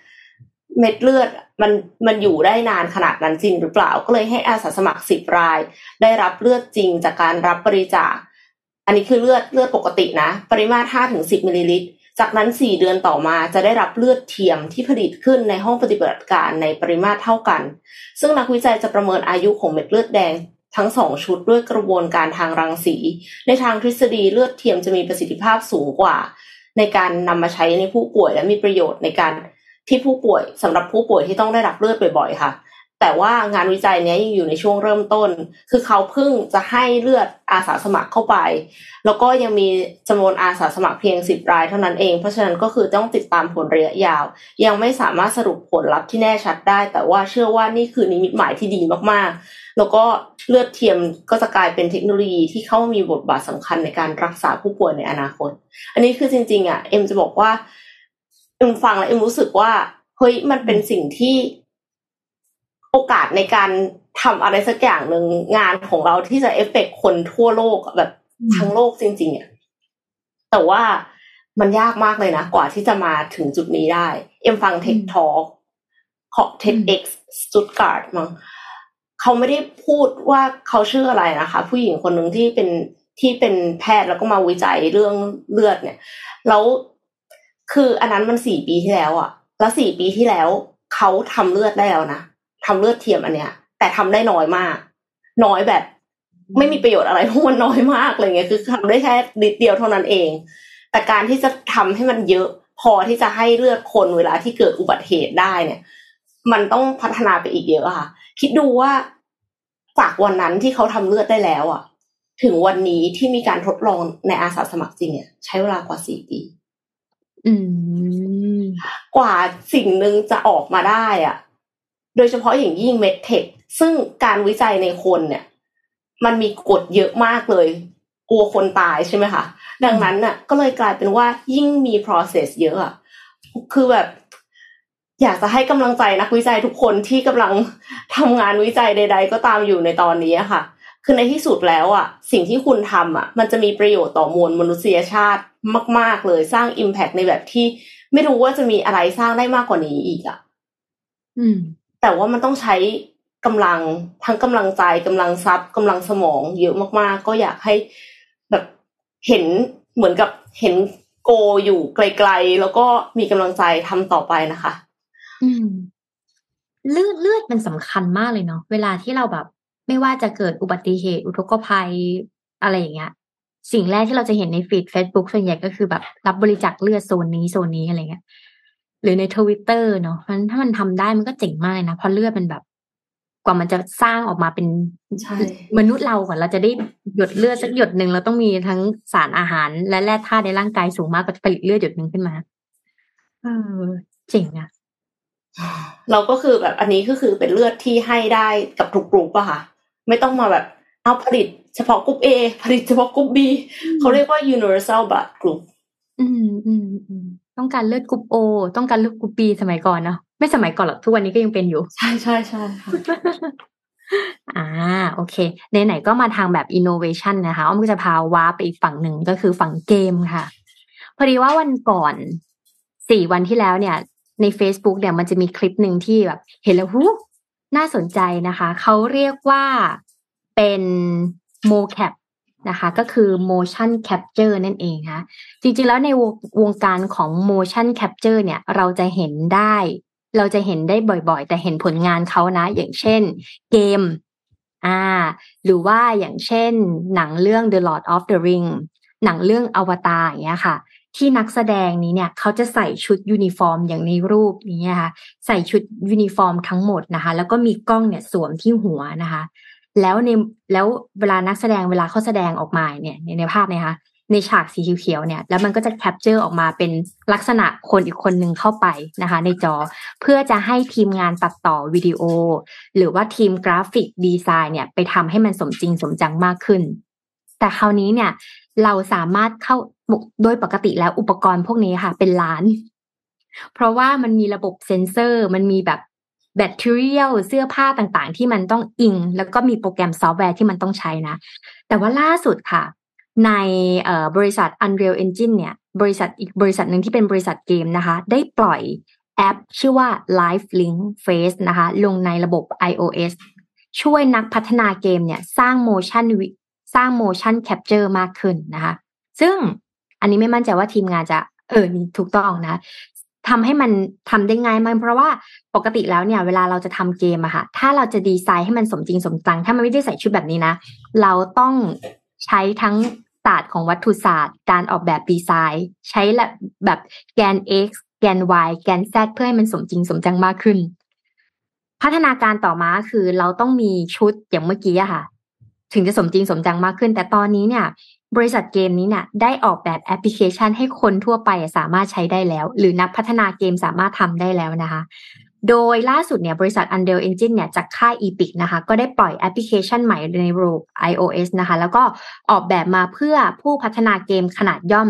เม็ดเลือดมันมันอยู่ได้นานขนาดนั้นจริงหรือเปล่า ก็เลยให้อาสาสมัครสิบราย ได้รับเลือดจริงจากการรับบริจาค อันนี้คือเลือดเลือดปกตินะ ปริมาตร5ถึง10มิลลิลิตร จากนั้น 4 เดือนต่อมาจะได้รับเลือดเทียมที่ผลิตขึ้นในห้องปฏิบัติการในปริมาตรเท่ากัน ซึ่งนักวิจัยจะประเมินอายุของเม็ดเลือดแดงทั้งสองชุดด้วยกระบวนการทางรังสี ในทางทฤษฎีเลือดเทียมจะมีประสิทธิภาพสูงกว่า ในการนำมาใช้ในผู้ป่วยและมีประโยชน์ในการที่ผู้ป่วยสำหรับผู้ป่วยที่ต้องได้รับเลือดบ่อยๆค่ะ แต่ว่างานวิจัยนี้ยังอยู่ในช่วงเริ่มต้น คือเขาเพิ่งจะให้เลือดอาสาสมัครเข้าไป แล้วก็ยังมีจำนวนอาสาสมัครเพียงสิบรายเท่านั้นเอง เพราะฉะนั้นก็คือต้องติดตามผลระยะยาว ยังไม่สามารถสรุปผลลัพธ์ที่แน่ชัดได้ แต่ว่าเชื่อว่านี่คือนิมิตหมายที่ดีมากๆ แล้วก็เลือดเทียมก็จะกลายเป็นเทคโนโลยีที่เข้ามามีบทบาทสำคัญในการรักษาผู้ป่วยในอนาคต อันนี้คือจริง ๆ อะ เอ็มจะบอกว่าเอ็มฟังแล้วเอ็มรู้สึกว่าเฮ้ยมันเป็นสิ่งที่ โอกาสในการทำอะไรสักอย่างหนึ่งงานของเราที่จะเอฟเฟกคนทั่วโลกแบบทั้งโลกจริง ๆ อะ แต่ว่ามันยากมากเลยนะ กว่าที่จะมาถึงจุดนี้ได้ เอ็มฟังเทคทอ l k ของ TEDx Stuttgart มั้งเขาไม่ได้พูดว่าเขาชื่ออะไรนะคะ ผู้หญิงคนหนึ่งที่เป็นที่เป็นแพทย์แล้วก็มาวิจัยเรื่องเลือดเนี่ย แล้วคืออันนั้นมันสี่ปีที่แล้วอะแล้วสี่ปีที่แล้วเขาทำเลือดได้แล้วนะ ทำเลือดเทียมอันเนี้ย แต่ทำได้น้อยมาก น้อยแบบ ไม่มีประโยชน์อะไรเพราะมันน้อยมากเลยไงคือทำได้แค่นิดเดียวเท่านั้นเอง แต่การที่จะทำให้มันเยอะพพอที่จะให้เลือดคนเวลาที่เกิดอุบัติเหตุได้เนี่ย มันต้องพัฒนาไปอีกเยอะค่ะ คิดดูว่าจากวันนั้นที่เขาทำเลือดได้แล้วอะ ถึงวันนี้ที่มีการทดลองในอาสาสมัครจริงเนี่ยใช้เวลากว่าสี่ปีอืมกว่าสิ่งหนึ่งจะออกมาได้ อะ โดยเฉพาะอย่างยิ่งเมดเทคซึ่งการวิจัยในคนเนี่ย มันมีกฎเยอะมากเลยกลัวคนตายใช่ไหมคะดังนั้นน่ะ ก็เลยกลายเป็นว่ายิ่งมี process เยอะอะคือแบบ อยากจะให้กำลังใจนักวิจัยทุกคนที่กำลังทำงานวิจัยใด ๆ ก็ตามอยู่ในตอนนี้ค่ะ คือในที่สุดแล้วอะ สิ่งที่คุณทำอะ มันจะมีประโยชน์ต่อมวลมนุษยชาติมาก ๆ เลยสร้าง impact ในแบบที่ ไม่รู้ว่าจะมีอะไรสร้างได้มากกว่านี้อีกอะ อืม แต่ว่ามันต้องใช้กำลังทั้งกำลังใจกำลังทรัพย์กำลังสมองเยอะมากๆ ก็อยากให้แบบเห็นเหมือนกับเห็นโกอยู่ไกลๆ แล้วก็มีกำลังใจทำต่อไปนะคะ อืมเลือดเลือดมันสำคัญมากเลยเนาะเวลาที่เราแบบ ไม่ว่าจะเกิดอุบัติเหตุอุทกภัยอะไรอย่างเงี้ยสิ่งแรกที่เราจะเห็นในฟีด Facebook ส่วนใหญ่ก็คือแบบรับบริจาคเลือดโซนนี้โซนนี้อะไรเงี้ย หรือในทวิตเตอร์เนาะมันถ้ามันทำได้มันก็เจ๋งมากเลยนะเพราะเลือดมันแบบ กว่ามันจะสร้างออกมาเป็นใช่มนุษย์เราก่อนเราจะได้หยดเลือดสักหยดหนึ่งเราต้องมีทั้งสารอาหาร และแร่ธาตุในร่างกายสูงมากกว่าจะผลิตเลือดหยดหนึ่งขึ้นมาเออเจ๋งอะเราก็คือแบบอันนี้ก็คือเป็นเลือดที่ให้ได้กับทุกกลุ่มอะค่ะ ไม่ต้องมาแบบเอาผลิตเฉพาะกลุ่ม A ผลิตเฉพาะกลุ่ม B เขาเรียกว่า universal blood group อืมอืมอืม ต้องการเลือดกรุ๊ปโอต้องการเลือดกรุ๊ปบีสมัยก่อนเนาะไม่สมัยก่อนหรอกทุกวันนี้ก็ยังเป็นอยู่ ใช่ใช่ใช่ค่ะอ่าโอเคไหนๆก็มาทางแบบ innovation นะคะอ้อมก็จะพาว้าไปอีกฝั่งหนึ่งก็คือฝั่งเกมค่ะ พอดีว่าวันก่อนสี่วันที่แล้วเนี่ย ใน Facebook เนี่ยมันจะมีคลิปหนึ่งที่แบบ เห็นแล้วหูน่าสนใจนะคะ เขาเรียกว่าเป็น mocap นะคะ ก็คือ motion capture นั่นเองค่ะจริงๆแล้วในวงวงการของ motion capture เนี่ยเราจะเห็นได้ เราจะเห็นได้บ่อยๆ แต่เห็นผลงานเขานะ อย่างเช่นเกมอ่าหรือว่าอย่างเช่นหนังเรื่อง The Lord of the Ring หนังเรื่องอวตารอย่างเงี้ยค่ะ ที่นักแสดงนี้เนี่ยเขาจะใส่ชุดยูนิฟอร์มอย่างในรูปนี้นะคะใส่ชุดยูนิฟอร์มทั้งหมดนะคะ แล้วก็มีกล้องเนี่ยสวมที่หัวนะคะ แล้วในแล้วเวลานักแสดงเวลาเขาแสดงออกมาเนี่ยในภาพเนี่ยนะคะในฉากสีเขียวๆเนี่ย แล้วมันก็จะ capture ออกมาเป็นลักษณะคนอีกคนหนึ่งเข้าไปนะคะ ในจอเพื่อจะให้ทีมงานตัดต่อวิดีโอ หรือว่าทีม graphic design เนี่ย ไปทำให้มันสมจริงสมจังมากขึ้น แต่คราวนี้เนี่ย เราสามารถเข้าโดยปกติแล้วอุปกรณ์พวกนี้ค่ะ เป็นล้าน เพราะว่ามันมีระบบเซ็นเซอร์ มันมีแบบ แบตเตอรี่เสื้อผ้าต่างๆ ที่มันต้องอิง แล้วก็มีโปรแกรมซอฟต์แวร์ที่มันต้องใช้นะ แต่ว่าล่าสุดค่ะ ในบริษัท Unreal Engine เนี่ย บริษัทอีกบริษัทหนึ่งที่เป็นบริษัทเกมนะคะ ได้ปล่อยแอปชื่อว่า Live Link Face นะคะ ลงในระบบ iOS ช่วยนักพัฒนาเกมเนี่ยสร้าง motion สร้าง motion capture มากขึ้นนะคะ ซึ่งอันนี้ไม่มั่นใจว่าทีมงานจะเออถูกต้องนะ ทำให้มันทำได้ง่ายมากเพราะว่าปกติแล้วเนี่ยเวลาเราจะทำเกมอะค่ะ ถ้าเราจะดีไซน์ให้มันสมจริงสมจัง ถ้ามันไม่ได้ใส่ชุดแบบนี้นะ เราต้องใช้ทั้งศาสตร์ของวัตถุศาสตร์ การออกแบบดีไซน์ ใช้แบบแกน x แกน y แกน z เพื่อให้มันสมจริงสมจังมากขึ้น พัฒนาการต่อมาคือเราต้องมีชุดอย่างเมื่อกี้อะค่ะ ถึงจะสมจริงสมจังมากขึ้น แต่ตอนนี้เนี่ย บริษัทเกมนี้เนี่ยได้ออกแบบแอปพลิเคชันให้คนทั่วไปสามารถใช้ได้แล้ว หรือนักพัฒนาเกมสามารถทำได้แล้วนะคะ โดยล่าสุดเนี่ยบริษัท Unreal Engine เนี่ยจากค่าย Epic นะคะ ก็ได้ปล่อยแอปพลิเคชันใหม่ในระบบ iOS นะคะ แล้วก็ออกแบบมาเพื่อผู้พัฒนาเกมขนาดย่อม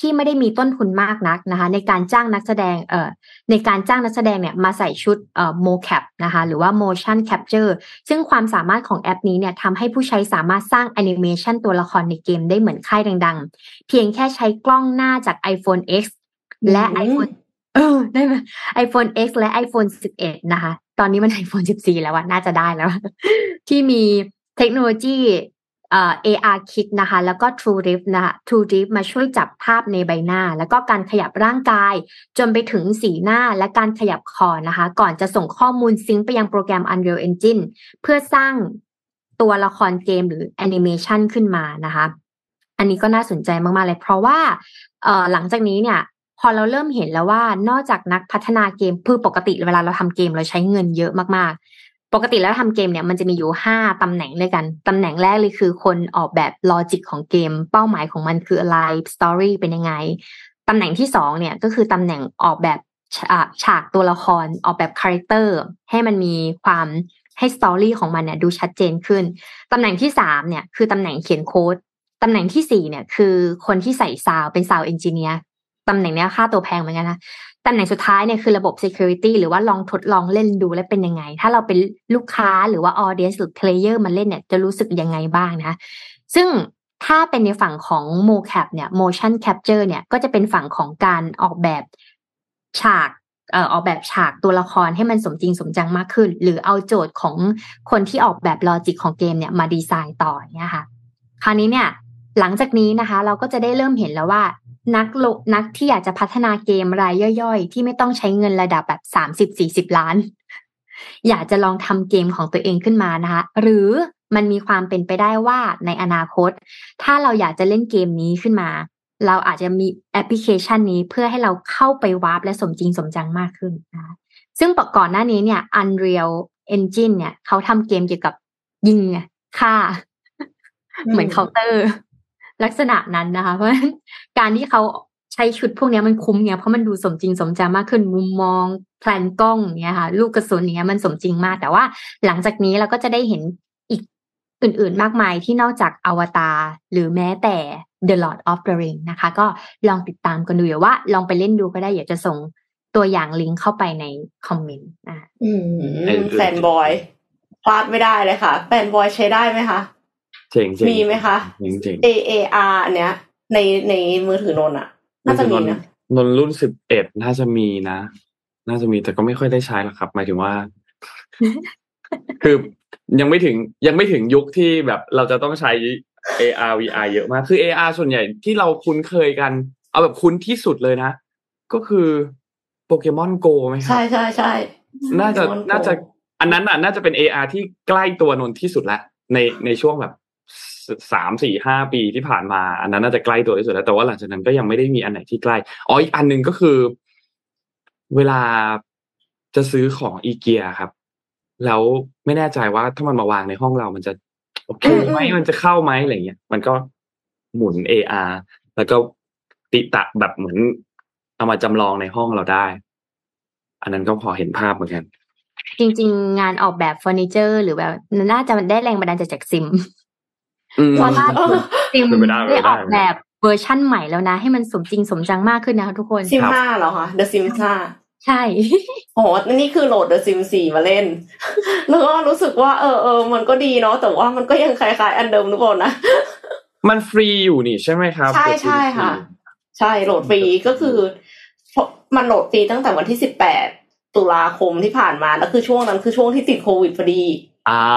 ที่ไม่ได้มีต้นทุนมากนักนะคะ ในการจ้างนักแสดงเอ่อในการจ้างนักแสดงเนี่ยมาใส่ชุดเอ่อ mocap นะคะหรือว่า motion capture ซึ่งความสามารถของแอปนี้เนี่ยทำให้ผู้ใช้สามารถสร้างแอนิเมชันตัวละครในเกมได้เหมือนค่ายดังๆ เพียงแค่ใช้กล้องหน้าจาก iPhone X และ iPhone เออได้ไหม iPhone X และ iPhone 11 นะคะ ตอนนี้มัน iPhone 14 แล้วอะน่าจะได้แล้ว ที่มีเทคโนโลยี เอ่อ AR Kit นะคะ แล้วก็ True Rift นะคะ True Rift มาช่วยจับภาพในใบหน้า แล้วก็การขยับร่างกาย จนไปถึงสีหน้าและการขยับคอนะคะ ก่อนจะส่งข้อมูลซิงค์ไปยังโปรแกรม Unreal Engine เพื่อสร้างตัวละครเกมหรือแอนิเมชันขึ้นมานะคะ อันนี้ก็น่าสนใจมาก ๆ เลย เพราะว่าเอ่อหลังจากนี้เนี่ยพอเราเริ่มเห็นแล้วว่านอกจากนักพัฒนาเกมคือปกติเวลาเราทำเกมเราใช้เงินเยอะมากๆ ปกติแล้วทำเกมเนี่ยมันจะมีอยู่ห้าตำแหน่งเลยกัน ตำแหน่งแรกเลยคือคนออกแบบ logic ของเกม เป้าหมายของมันคืออะไร story เป็นยังไง ตำแหน่งที่สองเนี่ยก็คือตำแหน่งออกแบบฉากตัวละครออกแบบ character ให้มันมีความให้ story ของมันเนี่ยดูชัดเจนขึ้น ตำแหน่งที่สามเนี่ยคือตำแหน่งเขียนโค้ด ตำแหน่งที่สี่เนี่ยคือคนที่ใส่ sound เป็น sound engineer ตำแหน่งนี้ค่าตัวแพงเหมือนกันนะ ตำแหน่งสุดท้ายเนี่ยคือระบบ security หรือว่าลองทดลองเล่นดูแล้วเป็นยังไง ถ้าเราเป็นลูกค้าหรือว่า audience หรือ player มาเล่นเนี่ยจะรู้สึกยังไงบ้างนะซึ่งถ้าเป็นในฝั่งของ mocap เนี่ย motion capture เนี่ยก็จะเป็นฝั่งของการออกแบบฉากเอ่อออกแบบฉากตัวละครให้มันสมจริงสมจังมากขึ้น หรือเอาโจทย์ของคนที่ออกแบบลอจิกของเกมเนี่ยมาดีไซน์ต่อเนี่ยค่ะ คราวนี้เนี่ย หลังจากนี้นะคะ เราก็จะได้เริ่มเห็นแล้วว่า นักลนักที่อยากจะพัฒนาเกมรายย่อยๆ ที่ไม่ต้องใช้เงินระดับแบบสามสิบสี่สิบล้าน อยากจะลองทำเกมของตัวเองขึ้นมานะคะหรือมันมีความเป็นไปได้ว่าในอนาคต ถ้าเราอยากจะเล่นเกมนี้ขึ้นมา เราอาจจะมีแอปพลิเคชันนี้เพื่อให้เราเข้าไปวาร์ปและสมจริงสมจังมากขึ้นนะซึ่งก่อนหน้านี้เนี่ย Unreal Engine เนี่ยเขาทำเกมเกี่ยวกับยิงฆ่า เหมือนเคาน์เตอร์ ลักษณะนั้นนะคะ เพราะฉะนั้นการที่เขาใช้ชุดพวกนี้มันคุ้มเนี่ยเพราะมันดูสมจริงสมจังมากขึ้นมุมมอง pan กล้องเนี่ยค่ะ ลูกกระสุนเนี้ยมันสมจริงมาก แต่ว่าหลังจากนี้เราก็จะได้เห็นอีกอื่นๆมากมายที่นอกจากอวตารหรือแม้แต่ The Lord of the Ring นะคะ ก็ลองติดตามกันดูอย่าว่า ลองไปเล่นดูก็ได้อยากจะส่งตัวอย่างลิงก์เข้าไปในคอมเมนต์นะอืม fanboy พลาดไม่ได้เลยค่ะ fanboy ใช้ได้ไหมคะ เจ๋งมีไหมคะเจ๋ง A A R เนี้ย ในในมือถือนนอะน่าจะมีนะนนรุ่นสิบเอ็ดน่าจะมีนะ น่าจะมีแต่ก็ไม่ค่อยได้ใช้หรอกครับ หมายถึงว่า คือยังไม่ถึงยังไม่ถึงยุคที่แบบเราจะต้องใช้ AR VR เยอะมาก คือ AR ส่วนใหญ่ที่เราคุ้นเคยกัน เอาแบบคุ้นที่สุดเลยนะ ก็คือโปเกมอนโกไหมครับ ใช่ใช่ใช่น่าจะน่าจะ อันนั้นอะ น่าจะเป็น AR ที่ใกล้ตัวนนที่สุดแล้วในในช่วงแบบ สามสี่ห้าปีที่ผ่านมา อันนั้นน่าจะใกล้ตัวที่สุดแล้วแต่ว่าหลังจากนั้นก็ยังไม่ได้มีอันไหนที่ใกล้อ๋ออีกอันหนึ่งก็คือ เวลาจะซื้อของอีเกียครับ แล้วไม่แน่ใจว่าถ้ามันมาวางในห้องเรามันจะโอเคไหมมันจะเข้าไหมอะไรเงี้ยมันก็หมุน AR แล้วก็ติตะแบบเหมือน เอามาจำลองในห้องเราได้ อันนั้นก็พอเห็นภาพเหมือนกัน จริง ๆ งานออกแบบเฟอร์นิเจอร์ หรือแบบน่าจะได้แรงบันดาลใจจากซิม เพราะว่าซิมได้ออกแบบเวอร์ชั่นใหม่แล้วนะ ให้มันสมจริงสมจังมากขึ้นนะคะทุกคนซิมห้าเหรอคะ The Sims ห้าใช่โหนี่คือโหลด The Sims สี่มาเล่น แล้วก็รู้สึกว่าเออเออมันก็ดีเนาะ แต่ว่ามันก็ยังคล้ายๆ อันเดิมหรือเปล่านะ มันฟรีอยู่นี่ใช่ไหมครับ ใช่ใช่ค่ะ ใช่โหลดฟรีก็คือ มันโหลดฟรีตั้งแต่วันที่สิบแปดตุลาคมที่ผ่านมา แล้วคือช่วงนั้นคือช่วงที่ติดโควิดพอดี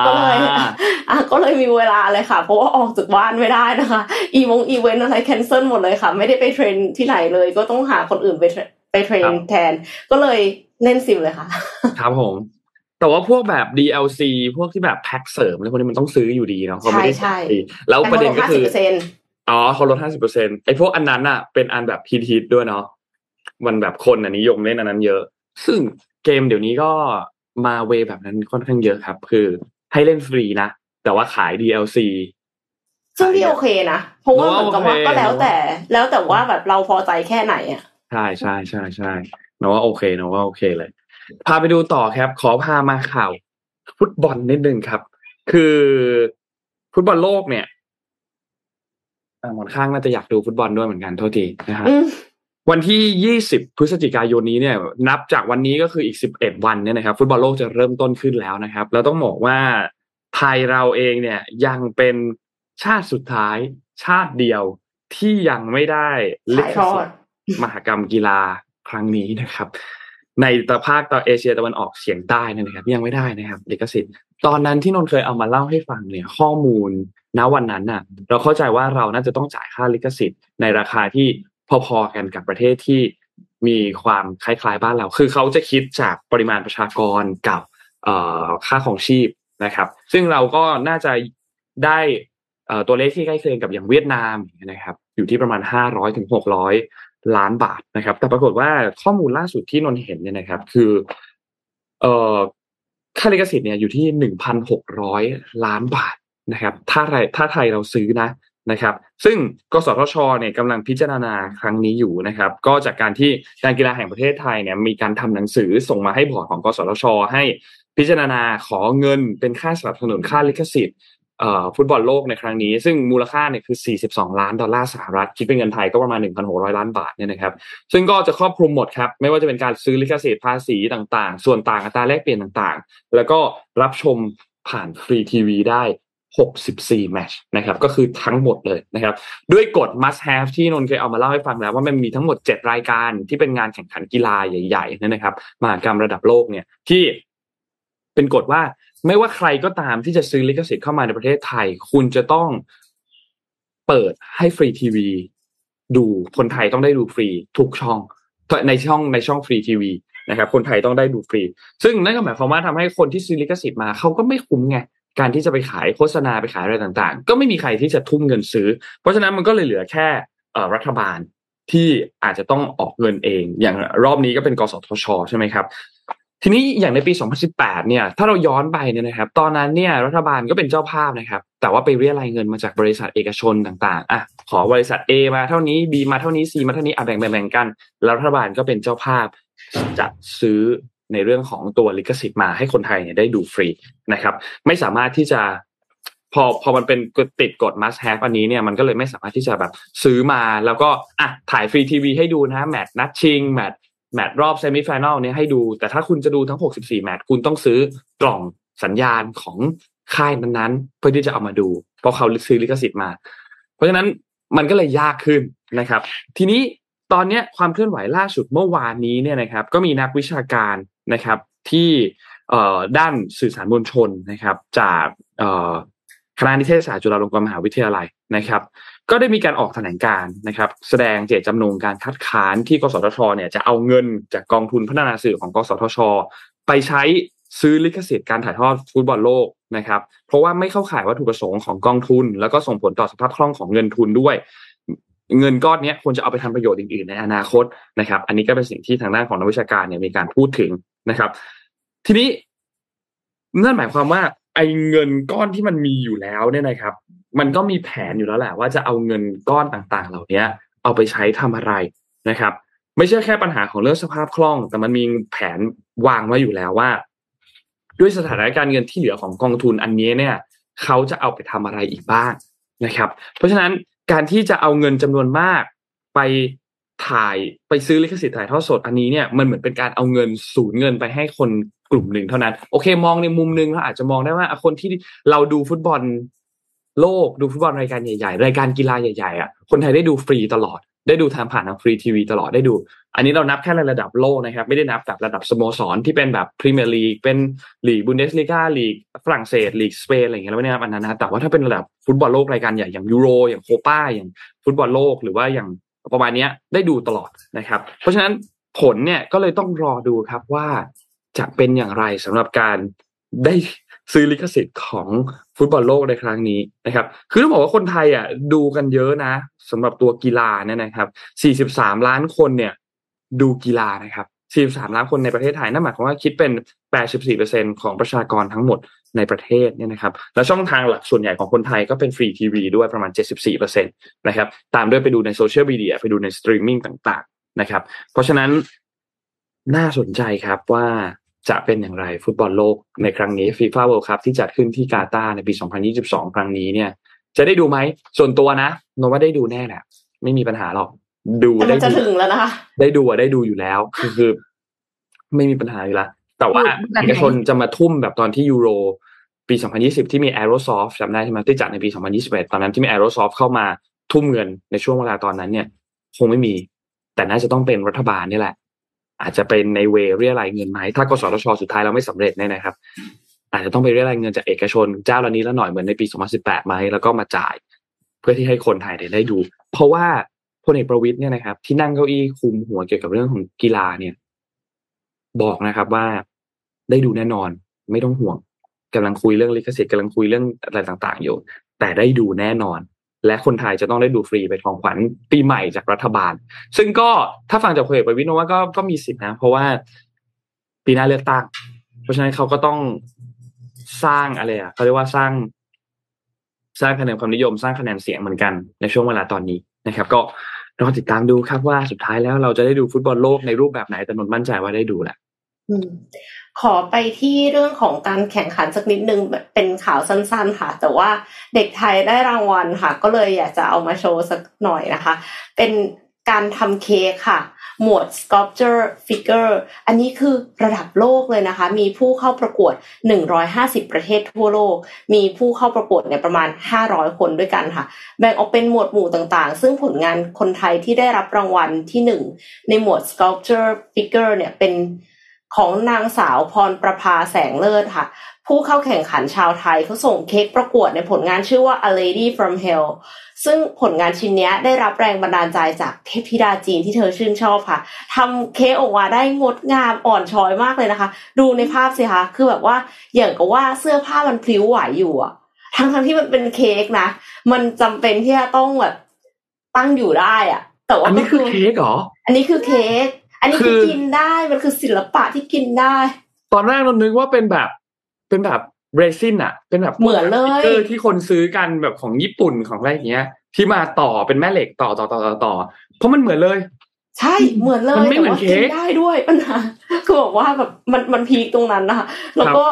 ก็เลยอะก็เลยมีเวลาเลยค่ะ เพราะว่าออกจากบ้านไม่ได้นะคะ อีวงอีเวนต์อะไร cancel หมดเลยค่ะ ไม่ได้ไป train ที่ไหนเลย ก็ต้องหาคนอื่นไปไป train แทน ก็เลยเล่นซิมเลยค่ะ ครับผม แต่ว่าพวกแบบ DLC พวกที่แบบแพ็คเสริมอะไรพวกนี้มันต้องซื้ออยู่ดีเนาะเขาไม่ได้ใช่แล้วประเด็นก็คืออ๋อเขาลดห้าสิบเปอร์เซ็นไอ้พวกอันนั้นอะเป็นอันแบบฮิตๆด้วยเนาะมันแบบคนอะนิยมเล่นอันนั้นเยอะ ซึ่งเกมเดี๋ยวนี้ก็ มาเวแบบนั้นค่อนข้างเยอะครับ คือให้เล่นฟรีนะ แต่ว่าขาย DLC ซึ่งที่โอเคนะ เพราะว่าเหมือนกับว่าก็แล้วแต่ แล้วแต่ว่าแบบเราพอใจแค่ไหนอะใช่ใช่ใช่ใช่นะว่าโอเคนะว่าโอเคเลย พาไปดูต่อครับ ขอพามาข่าว ฟุตบอลนิดนึงครับ คือฟุตบอลโลกเนี่ยหมอนข้างน่าจะอยากดูฟุตบอลด้วยเหมือนกันโทษทีนะครับ วันที่ 20 พฤศจิกายนนี้เนี่ย นับจากวันนี้ก็คืออีก 11 วันเนี่ยนะครับฟุตบอลโลกจะเริ่มต้นขึ้นแล้วนะครับ แล้วต้องบอกว่าไทยเราเองเนี่ยยังเป็นชาติสุดท้ายชาติเดียวที่ยังไม่ได้ลิขสิทธิ์มหกรรมกีฬาครั้งนี้นะครับ ในตะภาคตะเอเชียตะวันออกเฉียงใต้นะครับ ยังไม่ได้นะครับลิขสิทธิ์ตอนนั้นที่นนเคยเอามาเล่าให้ฟังเนี่ย ข้อมูลณวันนั้นน่ะ เราเข้าใจว่าเราน่าจะต้องจ่ายค่าลิขสิทธิ์ในราคาที่ พอๆกันกับประเทศที่มีความคล้ายๆบ้านเรา คือเขาจะคิดจากปริมาณประชากรกับค่าของชีพนะครับ ซึ่งเราก็น่าจะได้ตัวเลขที่ใกล้เคียงกับอย่างเวียดนามนะครับ อยู่ที่ประมาณห้าร้อถึงหกล้านบาทนะครับ แต่ปรากฏว่าข้อมูลล่าสุดที่นนเห็นเนี่ยนะครับ คือเอ่อค่าลิขสิทธิ์เนี่ยอยู่ที่หนึ่งพันหกร้อยล้านบาทนะครับ ถ้าไทยถ้าไทยเราซื้อนะ นะครับ ซึ่งกสทชเนี่ยกำลังพิจารณาครั้งนี้อยู่นะครับ ก็จากการที่การกีฬาแห่งประเทศไทยเนี่ยมีการทำหนังสือส่งมาให้บอร์ดของกสทช ให้พิจารณาขอเงินเป็นค่าสนับสนุนค่าลิขสิทธิ์ฟุตบอลโลกในครั้งนี้ ซึ่งมูลค่าเนี่ยคือ 42 ล้านดอลลาร์สหรัฐ คิดเป็นเงินไทยก็ประมาณ 1,600 ล้านบาทเนี่ยนะครับ ซึ่งก็จะครอบคลุมหมดครับ ไม่ว่าจะเป็นการซื้อลิขสิทธิ์ภาษีต่างๆ ส่วนต่างอัตราแลกเปลี่ยนต่างๆ แล้วก็รับชมผ่านฟรีทีวีได้ 64แมตช์นะครับก็คือทั้งหมดเลยนะครับด้วยกฎ must have ที่นนเคยเอามาเล่าให้ฟังแล้วว่ามันมีทั้งหมด 7 รายการที่เป็นงานแข่งขันกีฬาใหญ่ๆนั่นนะครับมหากรรมระดับโลกเนี่ยที่เป็นกฎว่าไม่ว่าใครก็ตามที่จะซื้อลิขสิทธิ์เข้ามาในประเทศไทย คุณจะต้องเปิดให้ฟรีทีวีดูคนไทยต้องได้ดูฟรีทุกช่องในช่องในช่องฟรีทีวีนะครับคนไทยต้องได้ดูฟรี ซึ่งนั่นก็หมายความว่าทำให้คนที่ซื้อลิขสิทธิ์มาเขาก็ไม่คุ้มไง การที่จะไปขายโฆษณาไปขายอะไรต่างๆ ก็ไม่มีใครที่จะทุ่มเงินซื้อ เพราะฉะนั้นมันก็เลยเหลือแค่รัฐบาลที่อาจจะต้องออกเงินเอง อย่างรอบนี้ก็เป็นกสทช ใช่ไหมครับ ทีนี้อย่างในปี 2018 เนี่ย ถ้าเราย้อนไปเนี่ยนะครับ ตอนนั้นเนี่ยรัฐบาลก็เป็นเจ้าภาพนะครับ แต่ว่าไปเรียรายเงินมาจากบริษัทเอกชนต่างๆ อะ ขอบริษัท A มาเท่านี้ B มาเท่านี้ C มาเท่านี้ อะแบ่งแบ่งกัน แล้วรัฐบาลก็เป็นเจ้าภาพจัดซื้อ ในเรื่องของตัวลิขสิทธิ์มาให้คนไทยเนี่ยได้ดูฟรีนะครับ ไม่สามารถที่จะพอพอมันเป็นติดกฎ must have อันนี้เนี่ยมันก็เลยไม่สามารถที่จะแบบซื้อมาแล้วก็อะถ่ายฟรีทีวีให้ดูนะแมตช์นัดชิงแมตช์แมตช์รอบ semi-final เนี่ยให้ดู แต่ถ้าคุณจะดูทั้ง 64 แมตช์คุณต้องซื้อกล่องสัญญาณของค่ายนั้นๆ เพื่อที่จะเอามาดู เพราะเขาซื้อลิขสิทธิ์มา เพราะฉะนั้นมันก็เลยยากขึ้นนะครับ ทีนี้ ตอนนี้ความเคลื่อนไหวล่าสุดเมื่อวานนี้เนี่ยนะครับ ก็มีนักวิชาการนะครับที่ด้านสื่อสารมวลชนนะครับ จากคณะนิเทศศาสตร์จุฬาลงกรณ์มหาวิทยาลัยนะครับ ก็ได้มีการออกแถลงการนะครับ แสดงเจตจำนงการคัดค้านที่กสทชเนี่ยจะเอาเงินจากกองทุนพัฒนาสื่อของกสทช ไปใช้ซื้อลิขสิทธิ์การถ่ายทอดฟุตบอลโลกนะครับ เพราะว่าไม่เข้าข่ายวัตถุประสงค์ของกองทุน แล้วก็ส่งผลต่อสภาพคล่องของเงินทุนด้วย เงินก้อนนี้ควรจะเอาไปทำประโยชน์อื่นๆ ในอนาคตนะครับ อันนี้ก็เป็นสิ่งที่ทางด้านของนักวิชาการเนี่ยมีการพูดถึงนะครับ ทีนี้นั่นหมายความว่าไอ้เงินก้อนที่มันมีอยู่แล้วเนี่ยนะครับ มันก็มีแผนอยู่แล้วแหละ ว่าจะเอาเงินก้อนต่างๆ เหล่านี้เอาไปใช้ทำอะไรนะครับ ไม่ใช่แค่ปัญหาของเรื่องสภาพคล่อง แต่มันมีแผนวางไว้อยู่แล้วว่า ด้วยสถานการณ์เงินที่เหลือของกองทุนอันนี้เนี่ย เขาจะเอาไปทำอะไรอีกบ้างนะครับ เพราะฉะนั้น การที่จะเอาเงินจำนวนมากไปถ่ายไปซื้อลิขสิทธิ์ถ่ายทอดสดอันนี้เนี่ยมันเหมือนเป็นการเอาเงินสูญเงินไปให้คนกลุ่มหนึ่งเท่านั้น โอเค มองในมุมนึงเราอาจจะมองได้ว่าคนที่เราดูฟุตบอลโลกดูฟุตบอลรายการใหญ่ๆ รายการกีฬาใหญ่ๆอะคนไทยได้ดูฟรีตลอด ได้ดูทางผ่านทางฟรีทีวีตลอดได้ดู อันนี้เรานับแค่ในระดับโลกนะครับ ไม่ได้นับแบบระดับสโมสรที่เป็นแบบพรีเมียร์ลีกเป็นลีกบุนเดสลีกาลีกฝรั่งเศสลีกสเปนอะไรอย่างเงี้ยแล้วไม่ได้นับอันนั้นนะแต่ว่าถ้าเป็นระดับฟุตบอลโลกรายการใหญ่อย่างยูโรอย่างโคปาอย่างฟุตบอลโลกหรือว่าอย่างประมาณนี้ได้ดูตลอดนะครับ เพราะฉะนั้นผลเนี่ยก็เลยต้องรอดูครับว่าจะเป็นอย่างไรสำหรับการได้ซื้อลิขสิทธิ์ของ ฟุตบอลโลกในครั้งนี้นะครับ คือต้องบอกว่าคนไทยอะดูกันเยอะนะสำหรับตัวกีฬาเนี่ยนะครับ 43 ล้านคนเนี่ยดูกีฬานะครับ 43 ล้านคนในประเทศไทยนั่นหมายความว่าคิดเป็น 84%ของประชากรทั้งหมดในประเทศเนี่ยนะครับ และช่องทางหลักส่วนใหญ่ของคนไทยก็เป็นฟรีทีวีด้วยประมาณ 74%นะครับ ตามด้วยไปดูในโซเชียลมีเดียไปดูในสตรีมมิ่งต่างๆนะครับ เพราะฉะนั้นน่าสนใจครับว่า จะเป็นอย่างไรฟุตบอลโลกในครั้งนี้ FIFA World Cup ที่จัดขึ้นที่กาตาร์ในปี 2022 ครั้งนี้เนี่ย จะได้ดูไหมส่วนตัวนะนว่าได้ดูแน่แหละไม่มีปัญหาหรอก ดูได้จะถึงแล้วนะคะได้ดูอะได้ดูอยู่แล้วคือคือ ไม่มีปัญหาอยู่ละแต่ว่าเอกชนจะมาทุ่มแบบตอนที่ยูโรปี 2020 ที่มี Aerosoft จำได้ใช่ไหมที่จัดในปี 2021 ตอนนั้นที่มี Aerosoft เข้ามาทุ่มเงินในช่วงเวลาตอนนั้นเนี่ย คงไม่มี แต่น่าจะต้องเป็นรัฐบาลนี่แหละ อาจจะเป็นในเวเรียรายเงินไหมถ้ากสทชสุดท้ายเราไม่สำเร็จเนี่ยนะครับ อาจจะต้องไปเรียรายเงินจากเอกชน เจ้าละนี้แล้วหน่อยเหมือนในปี 2018ไหมแล้วก็มาจ่าย เพื่อที่ให้คนไทยได้ดู เพราะว่าพลเอกประวิตยเนี่ยนะครับ ที่นั่งเก้าอี้คุมหัวเกี่ยวกับเรื่องของกีฬาเนี่ย บอกนะครับว่าได้ดูแน่นอนไม่ต้องห่วงกำลังคุยเรื่องลิขสิทธิ์กำลังคุยเรื่องอะไรต่าง ๆ อยู่ แต่ได้ดูแน่นอน และคนไทยจะต้องได้ดูฟรีไปทองขวัญปีใหม่จากรัฐบาล ซึ่งก็ถ้าฟังจากคุยไปวินว่าก็ก็มีสิทธินะ เพราะว่าปีหน้าเลือกตั้ง เพราะฉะนั้นเขาก็ต้องสร้างอะไรอะเขาเรียกว่าสร้าง สร้างคะแนนความนิยมสร้างคะแนนเสียงเหมือนกันในช่วงเวลาตอนนี้นะครับ ก็รอติดตามดูครับว่าสุดท้ายแล้วเราจะได้ดูฟุตบอลโลกในรูปแบบไหนแต่นนมั่นใจว่าได้ดูแหละ ขอไปที่เรื่องของการแข่งขันสักนิดนึงเป็นข่าวสั้นๆค่ะ แต่ว่าเด็กไทยได้รางวัลค่ะ ก็เลยอยากจะเอามาโชว์สักหน่อยนะคะ เป็นการทำเค้กค่ะ หมวด sculpture figure อันนี้คือระดับโลกเลยนะคะ มีผู้เข้าประกวด 150 ประเทศทั่วโลก มีผู้เข้าประกวดเนี่ยประมาณ 500 คนด้วยกันค่ะ แบ่งออกเป็นหมวดหมู่ต่างๆ ซึ่งผลงานคนไทยที่ได้รับรางวัลที่ 1 ในหมวด sculpture figure เนี่ยเป็น ของนางสาวพรประภาแสงเลิศค่ะ ผู้เข้าแข่งขันชาวไทยเขาส่งเค้กประกวดในผลงานชื่อว่า A Lady from Hell ซึ่งผลงานชิ้นนี้ได้รับแรงบันดาลใจจากเทพธิดาจีนที่เธอชื่นชอบค่ะทำเค้กออกมาได้งดงามอ่อนช้อยมากเลยนะคะ ดูในภาพสิคะคือแบบว่าอย่างกับว่าเสื้อผ้ามันพลิ้วไหวอยู่อะทั้งทั้งที่มันเป็นเค้กนะ มันจำเป็นที่จะต้องแบบตั้งอยู่ได้อะแต่ว่าอันนี้คือเค้กเหรอ อันนี้คือเค้ก อันนี้คือกินได้มันคือศิลปะที่กินได้ ตอนแรกเรานึกว่าเป็นแบบเป็นแบบเรซินอะเป็นแบบเหมือนเลยที่คนซื้อกันแบบของญี่ปุ่นของอะไรอย่างเงี้ย ที่มาต่อเป็นแม่เหล็กต่อต่อต่อต่อต่อเพราะมันเหมือนเลย ใช่เหมือนเลยมันไม่เหมือนแต่ว่าเค้กนได้ด้วยปัญหาคือบอกว่าแบบมันมันพีคตรงนั้นนะคะแล้วก็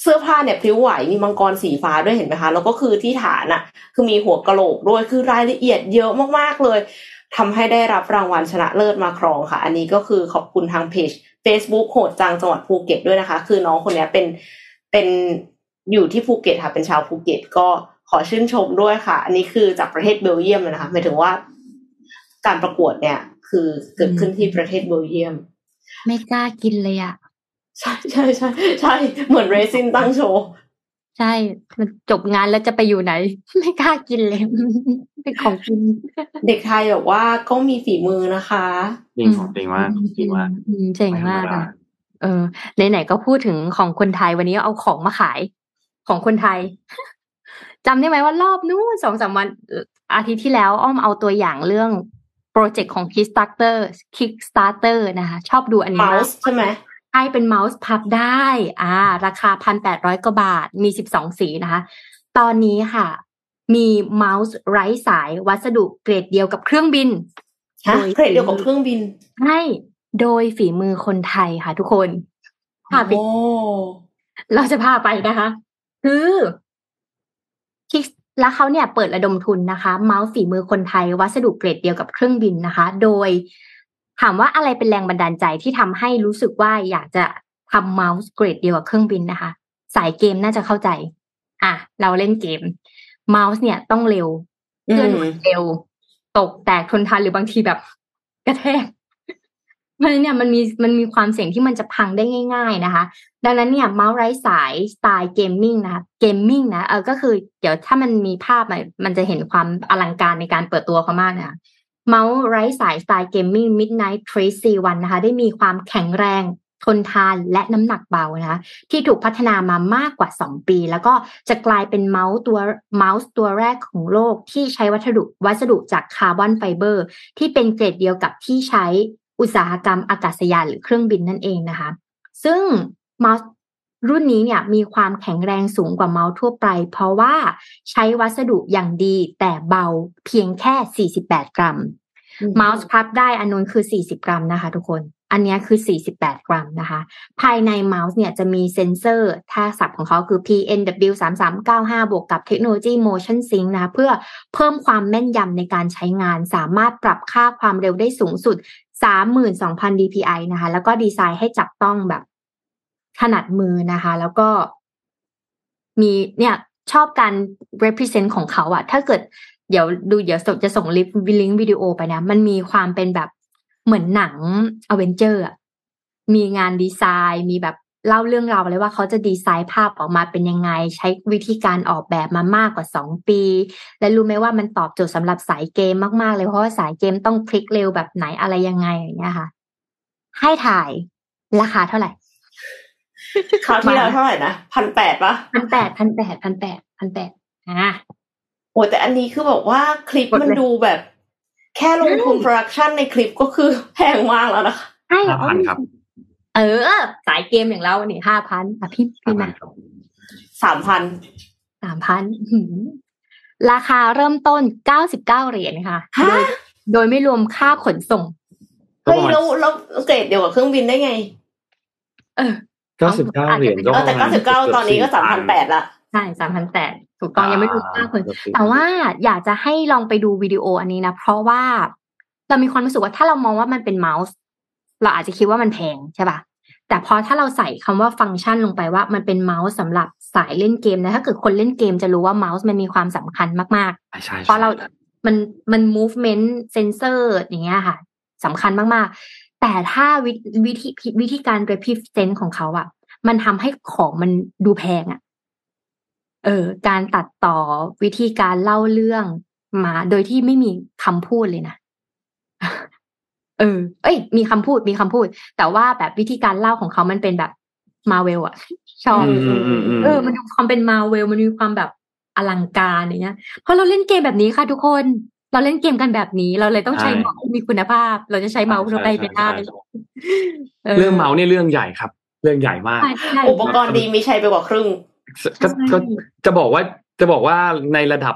เสื้อผ้าเนี่ยพลิ้วไหวมีมังกรสีฟ้าด้วยเห็นไหมคะ แล้วก็คือที่ฐานอะคือมีหัวกะโหลกด้วยคือรายละเอียดเยอะมากๆเลย ทำให้ได้รับรางวัลชนะเลิศมาครองค่ะ อันนี้ก็คือขอบคุณทางเพจ Facebook โหดจังจังหวัดภูเก็ตด้วยนะคะ คือน้องคนนี้เป็นเป็นอยู่ที่ภูเก็ตค่ะ เป็นชาวภูเก็ตก็ขอชื่นชมด้วยค่ะ อันนี้คือจากประเทศเบลเยียมเลยนะคะหมายถึงว่า การประกวดเนี่ย คือเกิดขึ้นที่ประเทศเบลเยียม ไม่กล้ากินเลยอะใช่ใช่ใช่ใช่เหมือนเรซินตั้งโชว์ ใช่ มันจบงานแล้วจะไปอยู่ไหน ไม่กล้ากินเลยเป็นของกิน เด็กไทยแบบว่าก็มีฝีมือนะคะจริงของจริงมากจริงมากอืมเจ๋งมากไม่ธรรมอะดาเออไหนๆก็พูดถึงของคนไทยวันนี้เอาของมาขายของคนไทยจำได้ไหมว่ารอบนู้นสองสามวันเอ่ออาทิตย์ที่แล้วอ้อมเอาตัวอย่างเรื่องโปรเจกต์ของ Kickstarter Kickstarter นะคะ ชอบดูอันนี้เมามากส์ใช่ไหม ใช่เป็นเมาส์พับได้อ่าราคาพันแปดร้อยกว่าบาท มีสิบสองสีนะคะ ตอนนี้ค่ะ มีเมาส์ไร้สายวัสดุเกรดเดียวกับเครื่องบินฮะโดยเกรดเดียวกับเครื่องบินให้โดยฝีมือคนไทยค่ะทุกคนพาไปโอ้เราจะพาไปนะคะ คือคิกแล้วเขาเนี่ยเปิดระดมทุนนะคะ เมาส์ฝีมือคนไทยวัสดุเกรดเดียวกับเครื่องบินนะคะ โดย ถามว่าอะไรเป็นแรงบันดาลใจที่ทำให้รู้สึกว่าอยากจะทำเมาส์เกรดเดียวกับเครื่องบินนะคะ สายเกมน่าจะเข้าใจ อะ เราเล่นเกม เมาส์เนี่ยต้องเร็วอืเคลื่อนมไหวเร็ว ตกแตกทนทานหรือบางทีแบบ กระแทกมันเนี่ยมันมีมันมีความเสี่ยงที่มันจะพังได้ง่าย ๆนะคะ ดังนั้นเนี่ยเมาส์ไร้สายสไตล์ gaming นะคะ gaming นะเออก็คือ เดี๋ยวถ้ามันมีภาพมันมันจะเห็นความอลังการในการเปิดตัวเขามากนะคะ เมาส์ไร้สายสไตล์เกมมิ่ง Midnight Trace C1 นะคะได้มีความแข็งแรงทนทานและน้ำหนักเบานะคะที่ถูกพัฒนามามากกว่า 2 ปี แล้วก็จะกลายเป็นเมาส์ตัวเมาส์ตัวแรกของโลกที่ใช้วัสดุวัสดุจากคาร์บอนไฟเบอร์ ที่เป็นเกรดเดียวกับที่ใช้อุตสาหกรรมอากาศยานหรือเครื่องบินนั่นเองนะคะ ซึ่งเมาส์รุ่นนี้เนี่ยมีความแข็งแรงสูงกว่าเมาส์ทั่วไป เพราะว่าใช้วัสดุอย่างดีแต่เบาเพียงแค่ 48 กรัม เมาส์พับได้อันนู้นคือ 40 กรัมนะคะ ทุกคน อันนี้คือ 48 กรัมนะคะ ภายในเมาส์เนี่ยจะมีเซ็นเซอร์ ถ้าศัพท์ของเขาคือ PNW 3395 บวกกับเทคโนโลยี Motion Sync นะคะเพื่อเพิ่มความแม่นยำในการใช้งาน สามารถปรับค่าความเร็วได้สูงสุด 32,000 dpi นะคะ แล้วก็ดีไซน์ให้จับต้องแบบถนัดมือนะคะ แล้วก็มีเนี่ยชอบการ represent ของเขาอะถ้าเกิด เดี๋ยวดูเดี๋ยวจะส่งลิงก์ลิงก์วิดีโอไปนะ มันมีความเป็นแบบเหมือนหนังอเวนเจอร์มีงานดีไซน์มีแบบเล่าเรื่องราวเลยว่าเขาจะดีไซน์ภาพออกมาเป็นยังไง ใช้วิธีการออกแบบมามากกว่าสองปี และรู้ไหมว่ามันตอบโจทย์สำหรับสายเกมมากๆเลยเพราะว่าสายเกมต้องคลิกเร็วแบบไหนอะไรยังไงอย่างเงี้ยค่ะ ให้ถ่ายราคาเท่าไหร่คราวที่แล้วเท่าไหร่นะพันแปดปะพันแปดพันแปดพันแปดพันแปดอะ อ้แต่อันนี้คือแบบว่าคลิปกดเลยมันดูแบบ แค่ลงทุน production ในคลิปก็คือแพงมากแล้วนะคะใช่ห้าพันครับ เออ สายเกมอย่างเราเนี่ยห้าพันอะพี่พี่มาครับสามพันสามพันราคาเริ่มต้นเก้าสิบเก้าเหรียญค่ะฮะโดยโดยไม่รวมค่าขนส่งเฮ้ยแล้วแล้วเกรดเดียวกับเครื่องบินได้ไง เออเก้าสิบเก้าเหรียญก็เออแต่ประเก้ามาณสิบเก้าตอนนี้ก็สามพันแปดละใช่สามพันแปด ถูกต้องยังไม่รวมค่าขนอ่าแต่ว่าอยากจะให้ลองไปดูวิดีโออันนี้นะ เพราะว่าเรามีความรู้สึกว่าถ้าเรามองว่ามันเป็นเมาส์ เราอาจจะคิดว่ามันแพงใช่ป่ะแต่พอถ้าเราใส่คำว่าฟังก์ชันลงไปว่ามันเป็นเมาส์สำหรับสายเล่นเกมนะถ้าเกิดคนเล่นเกมจะรู้ว่าเมาส์มันมีความสำคัญมากๆใช่ใช่เพราะเรามันมัน movement sensor อย่างเงี้ยค่ะสำคัญมากๆ แต่ถ้าวิวิธีวิธีการ represent ของเขาอะมันทำให้ของมันดูแพงอะ เออการตัดต่อวิธีการเล่าเรื่องมา โดยที่ไม่มีคำพูดเลยนะเออ เอ้ย มีคำพูดมีคำพูด แต่ว่าแบบวิธีการเล่าของเขามันเป็นแบบมาเวลอะชอบอืมอืมอืมอืมเออ มันมีความเป็นมาเวลมันมีความแบบอลังการอย่างเงี้ยเพราะเราเล่นเกมแบบนี้ค่ะทุกคน เราเล่นเกมกันแบบนี้ เราเลยต้องใช้ใช่เมาส์ที่มีคุณภาพ เราจะใช้เมาส์เราไปไม่ได้ใช่ใช่ใช่เรื่องเมาส์เนี่ยเรื่องใหญ่ครับ เรื่องใหญ่มากใช่ใช่อุปกรณ์ดีมีใช้ไปกว่าครึ่ง ก็ใช่ก็จะบอกว่าจะบอกว่าในระดับ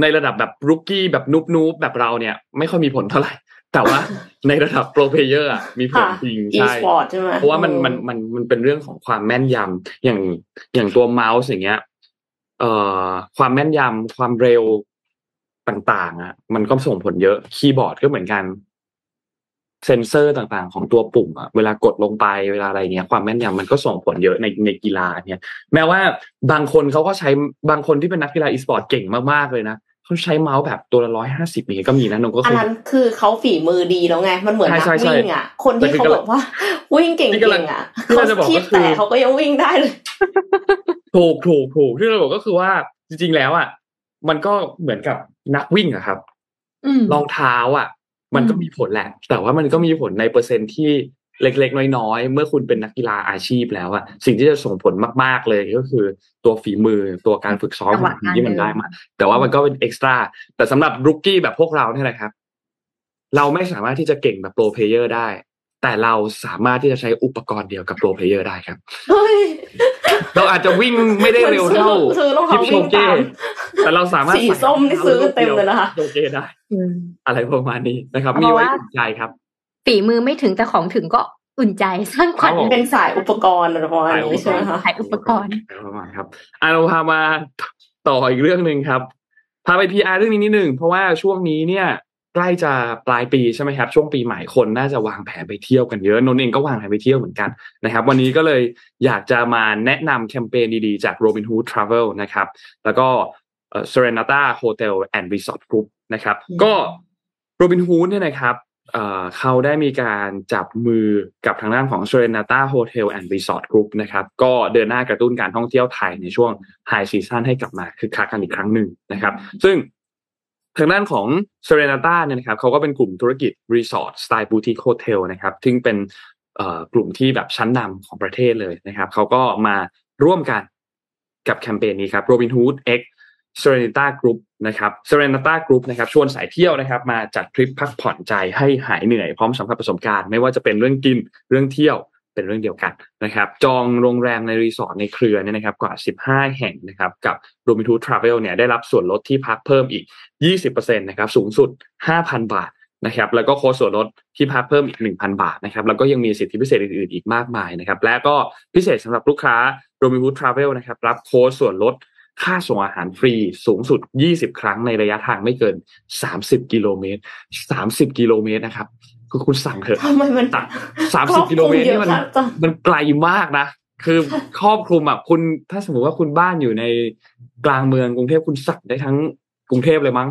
ในระดับแบบ rookie แบบ noob noob แบบเราเนี่ย ไม่ค่อยมีผลเท่าไหร่แต่ว่าในระดับ pro player มีผลค่ะจริง e ใช่ sport ใช่ไหมเพราะว่ามันมันมันมันเป็นเรื่องของความแม่นยำอย่างอย่างตัวเมาส์อย่างเงี้ยเอ่อความแม่นยำความเร็วต่างๆอะมันก็ส่งผลเยอะคีย์บอร์ดก็เหมือนกัน เซนเซอร์ต่างๆ ของตัวปุ่มอะเวลากดลงไปเวลาอะไรเงี้ยความแม่นยำมันก็ส่งผลเยอะในในกีฬาเนี่ย แม้ว่าบางคนเขาก็ใช้บางคนที่เป็นนักกีฬาอีสปอร์ตเก่งมากๆเลยนะเขาใช้เมาส์แบบตัวละร้อยห้าสิบนี้ก็มีนะนงก็อันเคยนั้นคือเขาฝีมือดีแล้วไง มันเหมือนนักใช่ใช่วิ่งอะ คนที่แต่คือเขาแบบว่าวิ่งเก่ที่กำลังงๆอะที่เขาเราจะบอกคีก็บคือแต่เขาก็ยังวิ่งได้เลย ถูกถูกถูกที่เราบอกก็คือว่าจริง ๆ แล้วอะ มันก็เหมือนกับนักวิ่งอะครับอืมรองเท้าอะ มันก็อืมมีผลแหละ แต่ว่ามันก็มีผลในเปอร์เซ็นต์ที่เล็กๆ น้อยๆ เมื่อคุณเป็นนักกีฬาอาชีพแล้วอะสิ่งที่จะส่งผลมากๆเลยก็คือตัวฝีมือตัวการฝึกซ้อมจังหวะของคุณที่มันการเดินได้มา แต่ว่ามันก็เป็นเอ็กซ์ตร้าแต่สำหรับรุกกี้แบบพวกเราเนี่ยแหละครับ เราไม่สามารถที่จะเก่งแบบโปรเพลเยอร์ได้ แต่เราสามารถที่จะใช้อุปกรณ์เดียวกับโปรเพลเยอร์ได้ครับ เฮ้ยเราอาจจะวิ่งไม่ได้เร็วเท่าซื้อรองทิเท้าปโชวิ่งเก้ตามแต่เราสามารถสีส้มนี่ซื้อเต็มเลยนะคะโชเก้ได้อืมอะไรประมาณนี้นะครับเพมีราะไว้ว่าอุ่นใจครับ ฝีมือไม่ถึงแต่ของถึงก็อุ่นใจสร้างขวัญครับผมเป็นสายอุปกรณ์อะไรประมาณนี้ใช่ไหมคะขายอุปกรณ์ประมาณครับอะเราพามาต่ออีกเรื่องหนึ่งครับพาไป PR เรื่องนี้นิดหนึ่งเพราะว่าช่วงนี้เนี่ย ใกล้จะปลายปีใช่ไหมครับช่วงปีใหม่คนน่าจะวางแผนไปเที่ยวกันเยอะนนท์เองก็วางแผนไปเที่ยวเหมือนกันนะครับวันนี้ก็เลยอยากจะมาแนะนำแคมเปญดีๆจาก Robinhood Travel นะครับแล้วก็เอ่อ Serenata Hotel and Resort Group นะครับก็ Robinhood เนี่ยนะครับเอ่อเขาได้มีการจับมือกับทางด้านของ Serenata Hotel and Resort Group นะครับก็เดินหน้ากระตุ้นการท่องเที่ยวไทยในช่วง High Season ให้กลับมาคึกคักกันอีกครั้งหนึ่งนะครับ ซึ่ง ทางด้านของ Serenata เนี่ยนะครับเขาก็เป็นกลุ่มธุรกิจ Resort Style Boutique Hotel นะครับซึ่งเป็นกลุ่มที่แบบชั้นนำของประเทศเลยนะครับเขาก็มาร่วมกันกับแคมเปญนี้ครับ Robinhood X Serenata Group นะครับ Serenata Group นะครับชวนสายเที่ยวนะครับ มาจัดทริปพักผ่อนใจให้หายเหนื่อยพร้อมสัมผัสประสบการณ์ไม่ว่าจะเป็นเรื่องกินเรื่องเที่ยว เป็นเรื่องเดียวกันนะครับ จองโรงแรมในรีสอร์ทในเครือเนี่ยนะครับกว่า 15 แห่งนะครับ กับ Robinhood Travel เนี่ยได้รับส่วนลดที่พักเพิ่มอีก 20%นะครับ สูงสุด 5,000 บาทนะครับ แล้วก็โค้ดส่วนลดที่พักเพิ่มอีก 1,000 บาทนะครับ แล้วก็ยังมีสิทธิพิเศษอื่นๆอีกมากมายนะครับ และก็พิเศษสำหรับลูกค้า Robinhood Travel นะครับ รับโค้ดส่วนลดค่าส่งอาหารฟรีสูงสุด 20 ครั้งในระยะทางไม่เกิน 30 กิโลเมตร 30 กิโลเมตรนะครับ คือคุณสั่งเถอะทำไมมันสามสิบกิโลเมตรนี่มันครอบคลุเยอะจังมันไกลมากนะคือครอบคลุมอะคุณถ้าสมมติว่าคุณบ้านอยู่ในกลางเมืองกรุงเทพคุณสั่งได้ทั้งกรุงเทพเลยมั้ง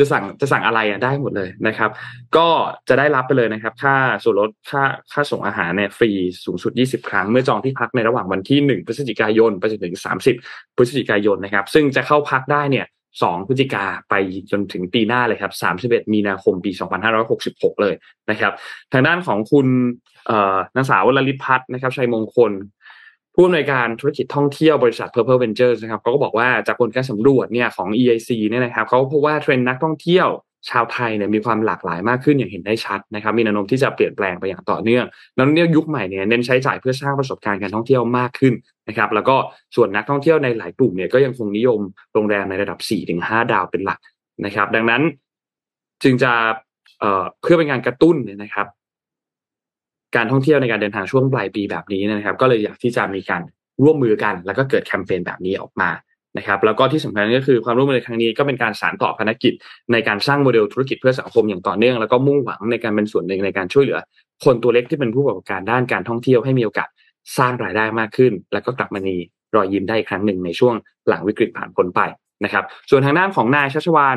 จะสั่งจะสั่งอะไรอะได้หมดเลยนะครับ ก็จะได้รับไปเลยนะครับ ค่าส่วนลดค่าค่าส่งอาหารเนี่ยฟรีสูงสุด 20 ครั้ง เมื่อจองที่พักในระหว่างวันที่ 1 พฤศจิกายนไปจนถึง 30 พฤศจิกายนนะครับ ซึ่งจะเข้าพักได้เนี่ย 2 พฤศจิกาไปจนถึงปีหน้าเลยครับ 31 มีนาคมปี 2566 เลยนะครับ ทางด้านของคุณนางสาววลลิพัฒน์นะครับชัยมงคล ผู้อำนวยการธุรกิจท่องเที่ยวบริษัท Purple Ventures นะครับเขาก็บอกว่าจากผลการสำรวจเนี่ยของ EIC เนี่ยนะครับเขาพบว่าเทรนด์นักท่องเที่ยวชาวไทยเนี่ยมีความหลากหลายมากขึ้นอย่างเห็นได้ชัดนะครับ มีแนวโน้มที่จะเปลี่ยนแปลงไปอย่างต่อเนื่องนักท่องเที่ยวยุคใหม่เนี่ยเน้นใช้จ่ายเพื่อสร้างประสบการณ์การท่องเที่ยวมากขึ้น นะครับแล้วก็ส่วนนักท่องเที่ยวในหลายกลุ่มเนี่ยก็ยังคงนิยมโรงแรมในระดับ 4-5 ดาวเป็นหลักนะครับ ดังนั้นจึงจะเเพื่อเป็นการกระตุ้นเนี่ยนะครับ การท่องเที่ยวในการเดินทางช่วงปลายปีแบบนี้นะครับ ก็เลยอยากที่จะมีการร่วมมือกัน แล้วก็เกิดแคมเปญแบบนี้ออกมานะครับ แล้วก็ที่สำคัญก็คือความร่วมมือในครั้งนี้ก็เป็นการสานต่อภารกิจ ในการสร้างโมเดลธุรกิจเพื่อสังคมอย่างต่อเนื่องแล้วก็มุ่งหวังในการเป็นส่วนหนึ่งในการช่วยเหลือ คนตัวเล็กที่เป็นผู้ประกอบการด้านการท่องเที่ยวให้มีโอกาส สร้างรายได้มากขึ้น แล้วก็กลับมามีรอยยิ้มได้อีกครั้งหนึ่งในช่วงหลังวิกฤตผ่านพ้นไปนะครับ ส่วนทางด้านของนายชัชวาน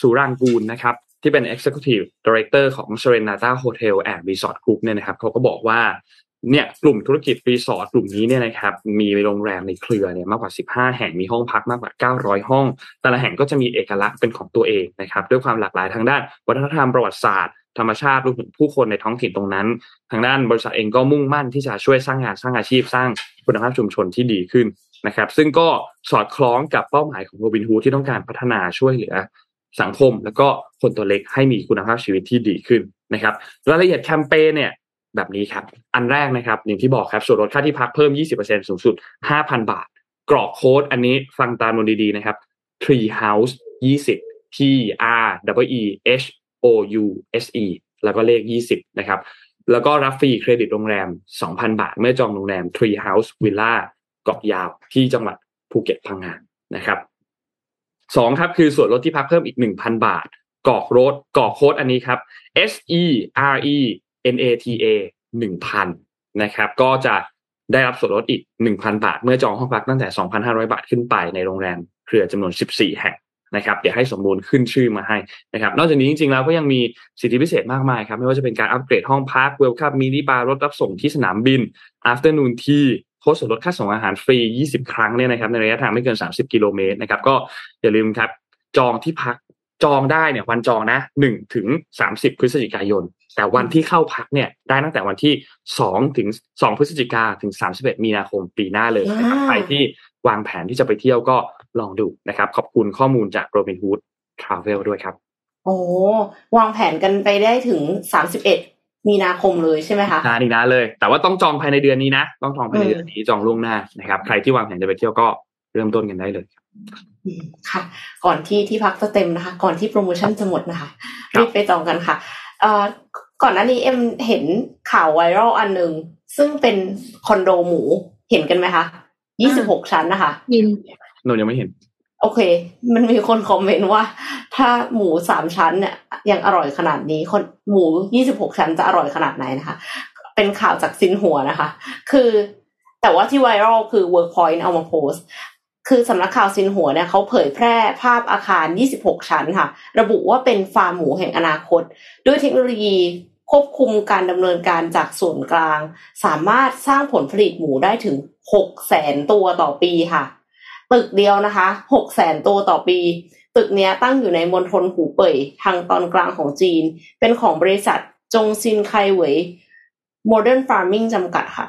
สุรางกูลนะครับที่เป็น Executive Director ของ Serenata Hotel and Resort Group เนี่ยนะครับเขาก็บอกว่าเนี่ยกลุ่มธุรกิจรีสอร์ทกลุ่มนี้เนี่ยนะครับมีโรงแรมในเครือเนี่ยมากกว่า 15 แห่งมีห้องพักมากกว่า 900 ห้อง แต่ละแห่งก็จะมีเอกลักษณ์เป็นของตัวเองนะครับด้วยความหลากหลายทางด้าน วัฒนธรรมประวัติศาสตร์ ธรรมชาติรวมถึงผู้คนในท้องถิ่นตรงนั้น ทางด้านบริษัทเองก็มุ่งมั่นที่จะช่วยสร้างงานสร้างอาชีพสร้างคุณภาพชุมชนที่ดีขึ้นนะครับ ซึ่งก็สอดคล้องกับเป้าหมายของโรบินฮูดที่ต้องการพัฒนาช่วยเหลือสังคม แล้วก็คนตัวเล็กให้มีคุณภาพชีวิตที่ดีขึ้นนะครับรายละเอียดแคมเปญเนี่ยแบบนี้ครับ อันแรกนะครับ อย่างที่บอกครับส่วนลดค่าที่พักเพิ่ม 20%สูงสุด 5,000 บาท กรอกโค้ดอันนี้ฟังตามมันดีๆนะครับ Tree House 20 T R W E H O U S E แล้วก็เลข 20 นะครับ แล้วก็รับฟรีเครดิตโรงแรม 2,000 บาท เมื่อจองโรงแรม Tree House Villa เกาะยาวที่จังหวัดภูเก็ตพังงานนะครับสองครับคือส่วนลดที่พักเพิ่มอีก 1,000 บาทกอกโรดกอกโค้ดอันนี้ครับ S E R E NATA 1,000นะครับ ก็จะได้รับส่วนลดอีก 1,000 บาท เมื่อจองห้องพักตั้งแต่ 2,500 บาทขึ้นไปในโรงแรมเครือจำนวน 14 แห่ง นะครับเดี๋ยวให้สมบูรณ์ขึ้นชื่อมาให้นะครับนอกจากนี้จริงๆแล้วก็ยังมีสิทธิพิเศษมากมายครับไม่ว่าจะเป็นการอัปเกรดห้องพักเวลคัมมินิบาร์รถรับส่งที่สนามบิน afternoon tea โค้ดส่วนลดค่าส่งอาหารฟรี 20 ครั้งเนี่ยนะครับในระยะทางไม่เกิน 30 กิโลเมตรนะครับก็อย่าลืมครับจองที่พักจองได้เนี่ยวันจองนะ1ถึง30 พฤศจิกายน แต่วันที่เข้าพักเนี่ยได้ตั้งแต่วันที่2ถึง2พฤศจิกาถึง 31 มีนาคมปีหน้าเลยนะครับใครที่วางแผนที่จะไปเที่ยวก็ ลองดูนะครับ ขอบคุณข้อมูลจากโรบินฮูดทราเวลด้วยครับ โอ้วางแผนกันไปได้ถึง31มีนาคมเลยใช่ไหมคะนานอีกนะเลย แต่ว่าต้องจองภายในเดือนนี้นะ ต้องจองภายในเดือนนี้จองล่วงหน้านะครับ ใครที่วางแผนจะไปเที่ยวก็เริ่มต้นกันได้เลยค่ะ ก่อนที่ที่พักจะเต็มนะคะ ก่อนที่โปรโมชั่นจะหมดนะคะ รีบไปจองกันค่ะเอ่อก่อนหน้านี้เอ็มเห็นข่าวไวรัลอันหนึ่งซึ่งเป็นคอนโดหมูเห็นกันไหมคะยี่สิบหกชั้นนะคะยิ นนนยังไม่เห็น โอเค มันมีคน comment ว่า ถ้าหมูสามชั้นเนี่ยยังอร่อยขนาดนี้คนหมูยี่สิบหกชั้นจะอร่อยขนาดไหนนะคะ เป็นข่าวจากซินหัวนะคะ คือแต่ว่าที่ไวรัลคือ Workpoint เอามาโพสคือสำนักข่าวซินหัวเนี่ยเขาเผยแพร่ภาพอาคาร 26 ชั้นค่ะ ระบุว่าเป็นฟาร์มหมูแห่งอนาคต ด้วยเทคโนโลยีควบคุมการดำเนินการจากส่วนกลาง สามารถสร้างผลผลิตหมูได้ถึง6แสนตัวต่อปีค่ะ ตึกเดียวนะคะ6แสนตัวต่อปี ตึกนี้ตั้งอยู่ในมณฑลหูเป่ยทางตอนกลางของจีน เป็นของบริษัทจงซินไคเหวยโมเดิร์นฟาร์มิงจำกัดค่ะ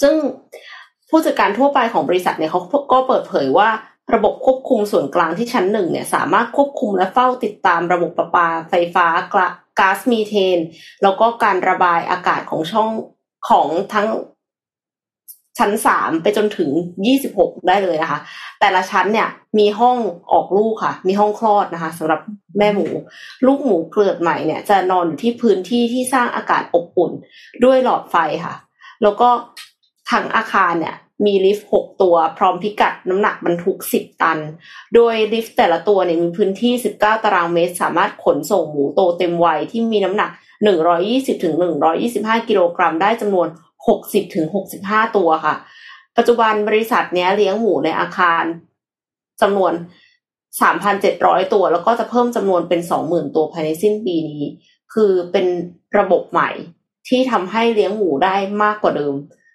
ซึ่งผู้จัดการทั่วไปของบริษัทเนี่ยเขาก็เปิดเผยว่าระบบควบคุมส่วนกลางที่ชั้นหนึ่งเนี่ยสามารถควบคุมและเฝ้าติดตามระบบประปาไฟฟ้าก๊าซมีเทน แล้วก็การระบายอากาศของช่องของทั้ง ชั้นสามไปจนถึงยี่สิบหกได้เลยนะคะ แต่ละชั้นเนี่ยมีห้องออกลูกค่ะ มีห้องคลอดนะคะสำหรับแม่หมู ลูกหมูเกิดใหม่เนี่ยจะนอนอยู่ที่พื้นที่ที่สร้างอากาศอบอุ่นด้วยหลอดไฟค่ะ แล้วก็ทั้งอาคารเนี่ยมีลิฟต์หกตัว พร้อมพิกัดน้ำหนักบรรทุกสิบตัน โดยลิฟต์แต่ละตัวเนี่ยมีพื้นที่สิบเก้าตารางเมตร สามารถขนส่งหมูโตเต็มวัยที่มีน้ำหนักหนึ่งร้อยี่สิบถึงหนึ่งร้อยี่สิบห้ากิโลกรัมได้จำนวน หกสิบถึงหกสิบห้าตัวค่ะ ปัจจุบันบริษัทเนี้ยเลี้ยงหมูในอาคารจำนวนสามพันเจ็ดร้อยตัว แล้วก็จะเพิ่มจำนวนเป็นสองหมื่นตัวภายในสิ้นปีนี้ คือเป็นระบบใหม่ที่ทำให้เลี้ยงหมูได้มากกว่าเดิม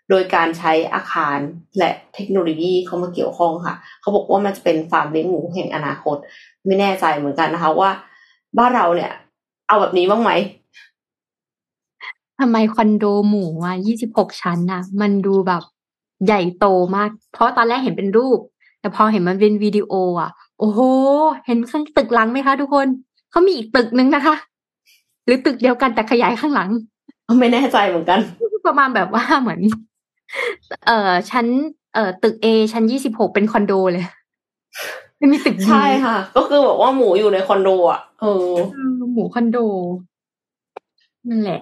โดยการใช้อาคารและเทคโนโลยีเข้ามาเกี่ยวข้องค่ะ เขาบอกว่ามันจะเป็นฟาร์มเลี้ยงหมูแห่งอนาคต ไม่แน่ใจเหมือนกันนะคะว่า บ้านเราเนี่ย เอาแบบนี้บ้างไหม ทำไมคอนโดหมูอะยี่สิบหกชั้นน่ะ มันดูแบบใหญ่โตมาก เพราะตอนแรกเห็นเป็นรูป แต่พอเห็นมันเป็นวิดีโอ อะ โอ้โห เห็นข้างตึกหลังไหมคะทุกคน เขามีอีกตึกนึงนะคะ หรือตึกเดียวกันแต่ขยายข้างหลัง ไม่แน่ใจเหมือนกัน ประมาณแบบว่าเหมือน เอ่อชั้น เอ่อตึกเอชั้นยี่สิบหกเป็นคอนโดเลยไม่มีตึกใช่ค่ะ ก็คือแบบว่าหมูอยู่ในคอนโดอะเออหมูคอนโดนั่นแหละ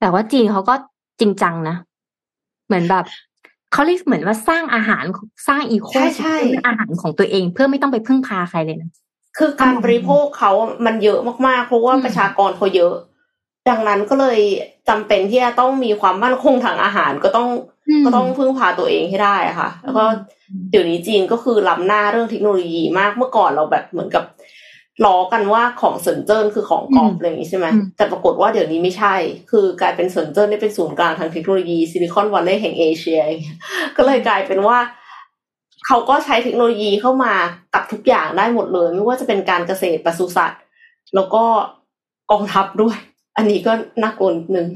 แต่ว่าจีนเขาก็จริงจังนะ เหมือนแบบเขาเรียกเหมือนว่าสร้างอาหารสร้างอีโคใช่ใช่อาหารของตัวเองเพื่อไม่ต้องไปพึ่งพาใครเลยนะคือการบริโภคเขามันเยอะมากๆ เพราะว่าอืมประชากรเขาเยอะ ดังนั้นก็เลยจำเป็นที่จะต้องมีความมั่นคงทางอาหารก็ต้องมก็ต้องพึ่งพาตัวเองให้ได้อะค่ะ แล้วก็อืมเดี๋ยวนี้จีนก็คือล้ำหน้าเรื่องเทคโนโลยีมากเมื่อก่อนเราแบบเหมือนกับ ล้อกันว่าของเซินเจิ้นคือของกอบอะไรอย่างนี้ใช่ไหมอืมแต่ปรากฏว่าเดี๋ยวนี้ไม่ใช่ คือกลายเป็นเซินเจิ้นได้เป็นศูนย์กลางทางเทคโนโลยี Silicon Valley แห่งเอเชียอย่างเงี้ยก็เลยกลายเป็นว่าเขาก็ใช้เทคโนโลยีเข้ามากับทุกอย่างได้หมดเลย ไม่ว่าจะเป็นการเกษตรปศุสัตว์ แล้วก็กองทัพด้วย อันนี้ก็น่ากลัวนิดนึง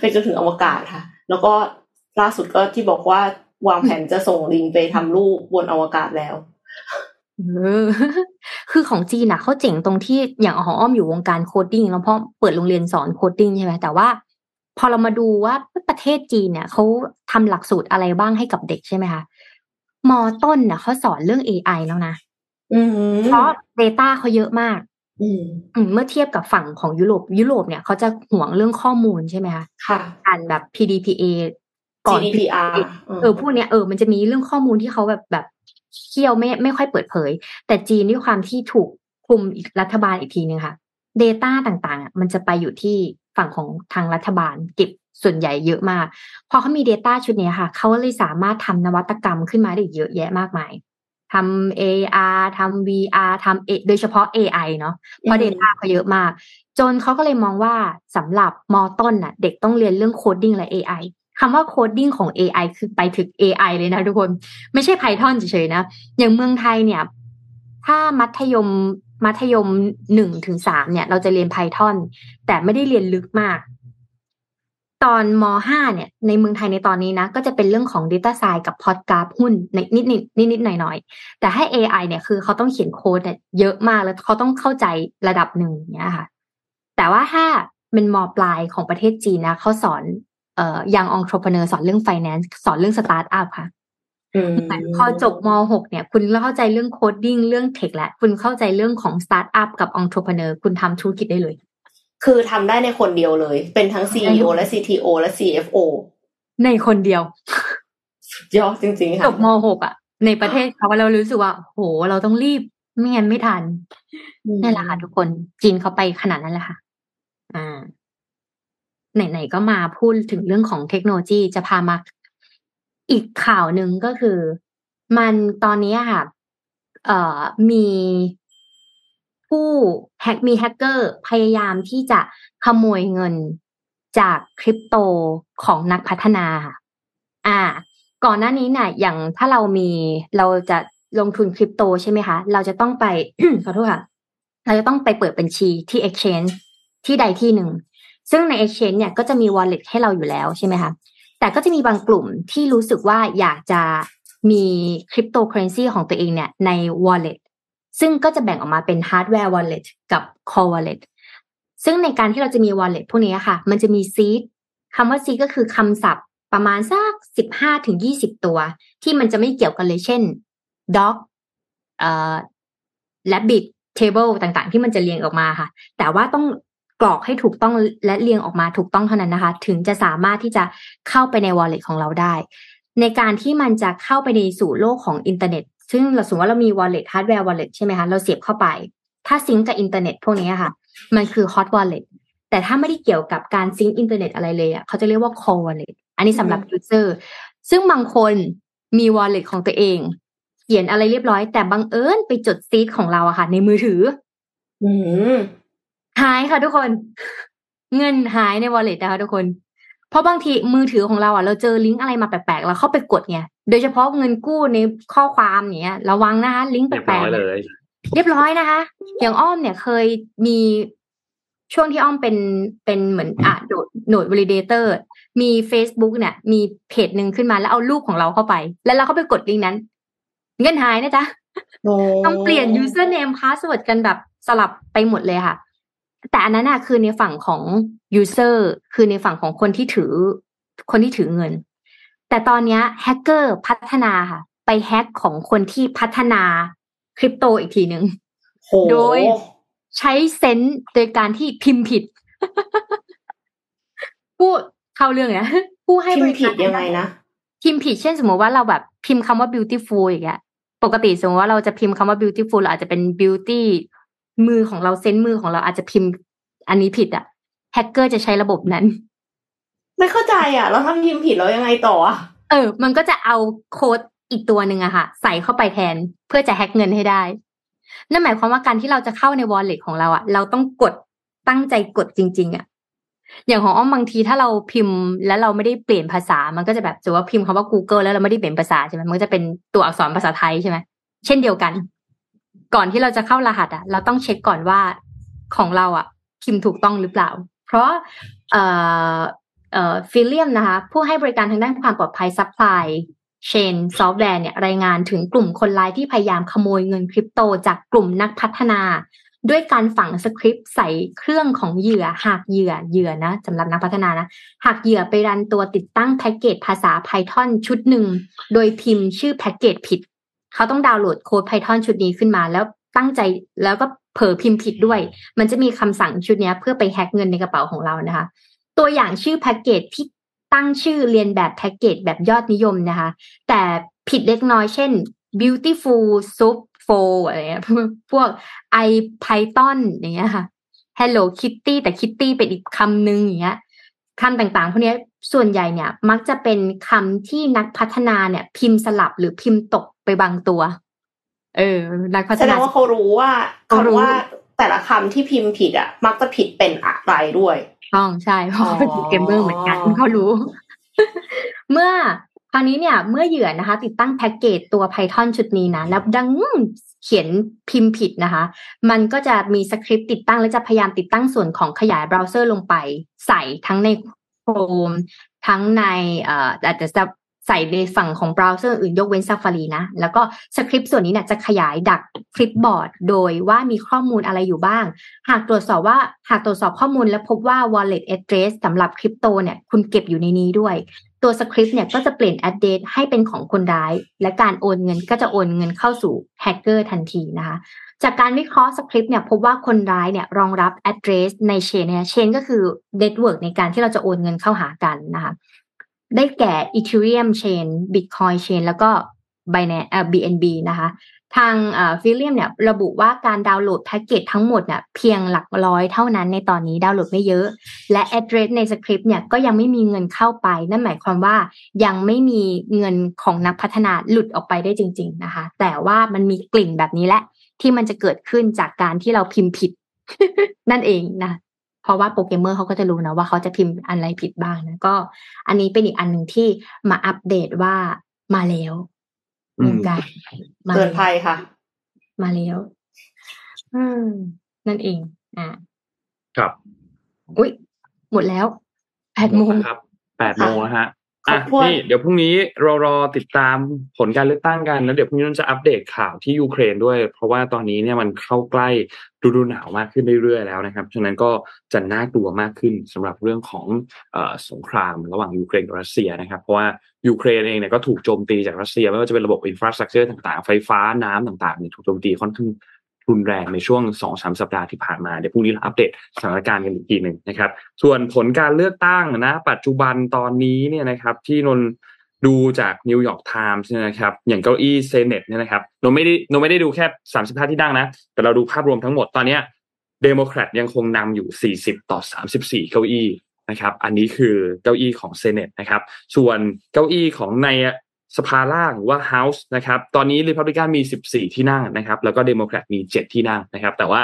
ไปจนถึงอวกาศค่ะ แล้วก็ล่าสุดก็ที่บอกว่าวางแผนจะส่งลิงไปทำลูกบนอวกาศแล้วเออ คือของจีนน่ะเขาเจ๋งตรงที่อย่างของอ้อมอยู่วงการ coding แล้วเพราะเปิดโรงเรียนสอน coding ใช่ไหมแต่ว่า พอเรามาดูว่าประเทศจีนเนี่ยเขาทำหลักสูตรอะไรบ้างให้กับเด็กใช่ไหมคะมอต้นน่ะเขาสอนเรื่อง AI แล้วนะอืมเพราะ Data เขาเยอะมากอืมอืมเมื่อเทียบกับฝั่งของยุโรป ยุโรปเนี่ยเขาจะห่วงเรื่องข้อมูลใช่ไหมคะค่ะอ่านแบบ PDPA ก่อน GDPR เออพวกเนี้ยเออมันจะมีเรื่องข้อมูลที่เขาแบบแบบ เคี่ยวไม่ไม่ค่อยเปิดเผย แต่จีนด้วยความที่ถูกคุมอีกรัฐบาลอีกทีนึงค่ะ Data ต่างๆอะมันจะไปอยู่ที่ฝั่งของทางรัฐบาลเก็บส่วนใหญ่เยอะมาก พอเขามี Data ชุดเนี้ยค่ะ เขาเลยสามารถทำนวัตกรรมขึ้นมาได้เยอะแยะมากมายทำ AR ทำ VR ทำ A โดยเฉพาะ AI เนาะเพราะอืม Data เขาเยอะมาก จนเขาก็เลยมองว่าสำหรับมอต้นน่ะ เด็กต้องเรียนเรื่อง coding และ AI คำว่า coding ของ AI คือไปถึง AI เลยนะทุกคน ไม่ใช่ Python เฉยๆนะ อย่างเมืองไทยเนี่ย ถ้ามัธยมมัธยมหนึ่งถึงสามเนี่ย เราจะเรียน Python แต่ไม่ได้เรียนลึกมาก ตอนมห้าเนี่ย ในเมืองไทยในตอนนี้นะ ก็จะเป็นเรื่องของ Data Science กับพอดกราฟหุ้นในนิดนิดนิดนิดหน่อยหน่อยแต่ให้ AI เนี่ยคือเขาต้องเขียนโค้ดเนี่ยเยอะมากแล้วเขาต้องเข้าใจระดับหนึ่งอย่างเงี้ยค่ะ แต่ว่าถ้าเป็นมปลายของประเทศจีนนะเขาสอน เอ่อยังองค์ประกอบสอนเรื่อง finance สอนเรื่องสตาร์ทอัพค่ะอืมพอจบม .6 เนี่ย คุณเข้าใจเรื่อง coding เรื่อง tech แล้วคุณเข้าใจเรื่องของสตาร์ทอัพกับองค์ประกอบคุณทำธุรกิจได้เลย คือทำได้ในคนเดียวเลย เป็นทั้ง CEO และ CTO และ CFO ในคนเดียวสุดยอดจริงๆค่ะจบม .6 อะ ในประเทศเขาเรารู้สึกว่า โห เราต้องรีบไม่งั้นไม่ทันนั่นแหละค่ะทุกคนจีนเขาไปขนาดนั้นแหละค่ะ อ่า ไหนๆก็มาพูดถึงเรื่องของเทคโนโลยีจะพามาอีกข่าวหนึ่งก็คือ มันตอนนี้ค่ะเอ่อมีผู้แฮกมีแฮกเกอร์พยายามที่จะขโมยเงินจากคริปโตของนักพัฒนาค่ะอ่า ก่อนหน้านี้เนี่ยอย่างถ้าเรามีเราจะลงทุนคริปโตใช่ไหมคะ เราจะต้องไปขอโทษค่ะ เราจะต้องไปเปิดบัญชีที่ exchange ที่ใดที่หนึ่ง ซึ่งใน exchange เนี่ยก็จะมี wallet ให้เราอยู่แล้วใช่ไหมคะแต่ก็จะมีบางกลุ่มที่รู้สึกว่าอยากจะมีคริปโตเคอเรนซีของตัวเองเนี่ยใน wallet ซึ่งก็จะแบ่งออกมาเป็น hardware wallet กับ core wallet ซึ่งในการที่เราจะมี wallet พวกนี้ค่ะ มันจะมี seed คำว่า seed ก็คือคำศัพท์ประมาณสักสิบห้าถึงยี่สิบตัว ที่มันจะไม่เกี่ยวกันเลยเช่น dog เอ่อ rabbit table ต่างๆ ที่มันจะเรียงออกมาค่ะ แต่ว่าต้อง กรอกให้ถูกต้องและเรียงออกมาถูกต้องเท่านั้นนะคะ ถึงจะสามารถที่จะเข้าไปใน wallet ของเราได้ ในการที่มันจะเข้าไปในสู่โลกของอินเทอร์เน็ต ซึ่งเราสมมติว่าเรามี wallet hardware wallet ใช่ไหมคะ เราเสียบเข้าไป ถ้า sync กับอินเทอร์เน็ตพวกนี้ค่ะ มันคือ hot wallet แต่ถ้าไม่ได้เกี่ยวกับการ sync อินเทอร์เน็ตอะไรเลยอะเขาจะเรียกว่า cold wallet อันนี้สำหรับ user ซึ่งบางคนมี wallet ของตัวเอง เขียนอะไรเรียบร้อย แต่บังเอิญไปจด seed ของเราอะค่ะ ในมือถืออืม หายค่ะทุกคน เงินหายใน wallet นะคะทุกคน เพราะบางทีมือถือของเราอะเราเจอลิงก์อะไรมาแปลกๆเราเข้าไปกดไงโดยเฉพาะเงินกู้ในข้อความเนี้ยระวังนะคะลิงก์แปลกๆเลยเรียบร้อยเรียบร้อยนะคะ อย่างอ้อมเนี่ยเคยมีช่วงที่อ้อมเป็นเป็นเหมือนอะ node node validator มี Facebook เนี่ย มีเพจหนึ่งขึ้นมาแล้วเอารูปของเราเข้าไป แล้วเราเข้าไปกดลิงก์นั้น เงินหายนะจ๊ะโอ้ต้องเปลี่ยน username password กันแบบสลับไปหมดเลยค่ะ แต่อันนั้นน่ะคือในฝั่งของ user คือในฝั่งของคนที่ถือ คนที่ถือเงิน แต่ตอนเนี้ยแฮกเกอร์พัฒนาค่ะ ไปแฮกของคนที่พัฒนาคริปโตอีกทีหนึ่งโหโดยใช้เซนส์โดยการที่พิมพ์ผิด ผู้เข้าเรื่องเนี่ยผู้ให้พิบมริพ์ผิกาดรยังไงนะพิมพ์ผิดเช่นสมมติว่าเราแบบพิมพ์คำว่า beautiful อย่างเงี้ยปกติสมมติว่าเราจะพิมพ์คำว่า beautiful เราอาจจะเป็น beauty มือของเราเซนส์มือของเราอาจจะพิมพ์ อันนี้ผิดอะแฮกเกอร์จะใช้ระบบนั้น ไม่เข้าใจอะแล้วถ้าพิมพ์ผิดแล้วยังไงต่ออะเออ มันก็จะเอาโค้ดอีกตัวหนึ่งอะค่ะ ใส่เข้าไปแทนเพื่อจะแฮ็กเงินให้ได้ นั่นหมายความว่าการที่เราจะเข้าใน wallet ของเราอะเราต้องกดตั้งใจกดจริง ๆอะอย่างของอ้อมบางทีถ้าเราพิมพ์แล้วเราไม่ได้เปลี่ยนภาษา มันก็จะแบบสมมติว่าพิมพ์คำว่า Google แล้วเราไม่ได้เปลี่ยนภาษาใช่ไหมมันก็จะเป็นตัวอักษรภาษาไทยใช่ไหมเช่นเดียวกัน ก่อนที่เราจะเข้ารหัสอะเราต้องเช็คก่อนว่าของเราอะพิมพ์ถูกต้องหรือเปล่า เพราะเอ่อเอ่อฟิลเลียมนะคะ ผู้ให้บริการทางด้านความปลอดภัย supply chain software เนี่ยรายงานถึงกลุ่มคนร้ายที่พยายามขโมยเงินคริปโตจากกลุ่มนักพัฒนา ด้วยการฝังสคริปต์ใส่เครื่องของเหยื่อ หากเหยื่อเหยื่อนะสำหรับนักพัฒนานะ หากเหยื่อไปรันตัวติดตั้งแพ็กเกจภาษา Python ชุดหนึ่ง โดยพิมพ์ชื่อแพ็กเกจผิด เขาต้องดาวน์โหลดโค้ด Python ชุดนี้ขึ้นมาแล้วตั้งใจแล้วก็เผลอพิมพ์ผิดด้วย มันจะมีคำสั่งชุดเนี้ยเพื่อไปแฮ็กเงินในกระเป๋าของเรานะคะ ตัวอย่างชื่อแพ็กเกจที่ตั้งชื่อเรียนแบบแพ็กเกจแบบยอดนิยมนะคะ แต่ผิดเล็กน้อยเช่น beautiful soup for อะไรเงี้ยพวก i python อย่างเงี้ยค่ะ hello kitty แต่ kitty เป็นอีกคำหนึ่งอย่างเงี้ย คำต่างๆพวกเนี้ยส่วนใหญ่เนี่ย มักจะเป็นคำที่นักพัฒนาเนี่ย พิมพ์สลับหรือพิมพ์ตกไปบางตัว เออ นักพัฒแสดนางว่าเขารู้ว่าเขารู้คำว่าแต่ละคำที่พิมพ์ผิดอะ มักจะผิดเป็นอะไรด้วยต้องใช่เพราะเขาเป็นอ๋อเกมเมอร์เหมือนกันเขารู้ เมื่อคราวนี้เนี่ย เมื่อเหยื่อนะคะ ติดตั้งแพ็กเกจตัว Python ชุดนี้นะ แล้วดัน เขียนพิมพ์ผิดนะคะ มันก็จะมีสคริปต์ติดตั้ง และจะพยายามติดตั้งส่วนของขยายเบราว์เซอร์ลงไป ใส่ทั้งใน Chrome ทั้งในเอ่ออาจจะ ใส่ในฝั่งของเบราว์เซอร์อื่นยกเว้น Safari นะ แล้วก็สคริปต์ส่วนนี้เนี่ยจะขยายดัก clipboard โดยว่ามีข้อมูลอะไรอยู่บ้าง หากตรวจสอบว่าหากตรวจสอบข้อมูลแล้วพบว่า wallet address สำหรับคริปโตเนี่ยคุณเก็บอยู่ในนี้ด้วย ตัวสคริปต์เนี่ยก็จะเปลี่ยน address ให้เป็นของคนร้าย และการโอนเงินก็จะโอนเงินเข้าสู่แฮกเกอร์ทันทีนะคะจากการวิเคราะห์สคริปต์เนี่ยพบว่าคนร้ายเนี่ยรองรับ address ใน chain เนี่ย chain ก็คือ network ในการที่เราจะโอนเงินเข้าหากันนะคะ ได้แก่ Ethereum Chain Bitcoin Chain แล้วก็ Binance เอ่อ BNB นะคะ ทาง Phylum เนี่ยระบุว่าการดาวน์โหลดแพ็กเกจทั้งหมดเนี่ยเพียงหลักร้อยเท่านั้นในตอนนี้ดาวน์โหลดไม่เยอะ และ address ในสคริปต์เนี่ยก็ยังไม่มีเงินเข้าไป นั่นหมายความว่ายังไม่มีเงินของนักพัฒนาหลุดออกไปได้จริง ๆนะคะ แต่ว่ามันมีกลิ่นแบบนี้แหละที่มันจะเกิดขึ้นจากการที่เราพิมพ์ผิดนั่นเองนะ เพราะว่าโปรแกรมเมอร์เขาก็จะรู้นะว่าเขาจะพิมพ์อะไรผิดบ้างนะก็อันนี้เป็นอีกอันหนึ่งที่มาอัปเดตว่ามาแล้วอืมวงการเตืแล้วค่ะ มาแล้วอืมนั่นเอง อ่า ครับ อุ้ยหมดแล้วแปดโมงครับแปดโมงแล้วฮะคร อะนี่เดี๋ยวพรุ่งนี้เรารอติดตามผลการเลือกตั้งกันแล้วเดี๋ยวพรุ่งนี้เราจะอัปเดตข่าวที่ยูเครนด้วย เพราะว่าตอนนี้เนี่ยมันเข้าใกล้ฤดูหนาวมากขึ้นเรื่อยๆแล้วนะครับฉะนั้นก็จะน่ากลัวมากขึ้นสำหรับเรื่องของอสงครามระหว่างยูเครนกับรัสเซียนะครับ เพราะว่ายูเครนเองเนี่ยก็ถูกโจมตีจากรัสเซียไม่ว่าจะเป็นระบบ infrastructure ต่างๆ ไฟฟ้าน้ำต่างๆเนี่ยถูกโจมตีค่อนข้าง รุนแรงในช่วงสองสามสัปดาห์ที่ผ่านมาเดี๋ยวพรุ่งนี้เราอัปเดตสถานการณ์กันอีกทีหนึ่งนะครับ ส่วนผลการเลือกตั้งนะ ปัจจุบันตอนนี้เนี่ยนะครับที่นนดูจากนิวยอร์กไทมส์นะครับ อย่างเก้าอี้ Senate เนี่ยนะครับนนไม่ได้นนไม่ได้ดูแค่สามสิบห้าที่นั่งนะ แต่เราดูภาพรวมทั้งหมดตอนเนี้เดโมแครตยังคงนำอยู่ 40 ต่อ 34 เก้าอี้นะครับ อันนี้คือเก้าอี้ของ Senate นะครับ ส่วนเก้าอี้ของใน สภาล่างหรือว่า House นะครับ ตอนนี้ริพับลิกันมี 14 ที่นั่งนะครับ แล้วก็เดโมแครตมี 7 ที่นั่งนะครับ แต่ว่า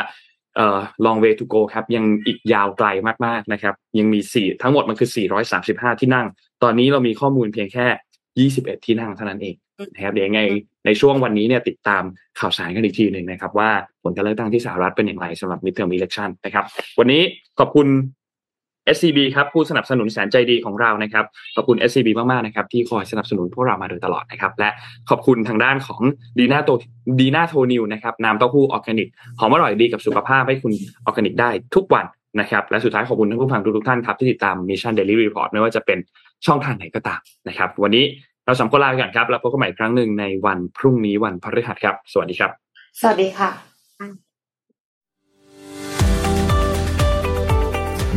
เอ่อ long way to go ครับ ยังอีกยาวไกลมากๆนะครับ ยังมีสี่ทั้งหมดมันคือ 435 ที่นั่ง ตอนนี้เรามีข้อมูลเพียงแค่ 21 ที่นั่งเท่านั้นเองนะครับเดี๋ยวยังไงในช่วงวันนี้เนี่ยติดตามข่าวสารกันอีกทีหนึ่งนะครับ ว่าผลการเลือกตั้งที่สหรัฐเป็นอย่างไรสำหรับ midterm election นะครับ วันนี้ขอบคุณ SCB ครับผู้สนับสนุนแสนใจดีของเรานะครับขอบคุณ SCB มากๆนะครับที่คอยสนับสนุนพวกเรามาโดยตลอดนะครับและขอบคุณทางด้านของดีน่าโตดีน่าโทนิวนะครับน้ำเต้าหู้ออร์แกนิกหอมอร่อยดีกับสุขภาพให้คุณออร์แกนิกได้ทุกวันนะครับและสุดท้ายขอบคุณท่านผู้ฟังทุกๆท่านครับที่ติดตาม Mission Daily Report ไม่ว่าจะเป็นช่องทางไหนก็ตามนะครับวันนี้เราสามคนลาไปก่อนครับแล้วพบกันใหม่ครั้งหนึ่งในวันพรุ่งนี้วันพฤหัสครับ สวัสดีครับ สวัสดีค่ะ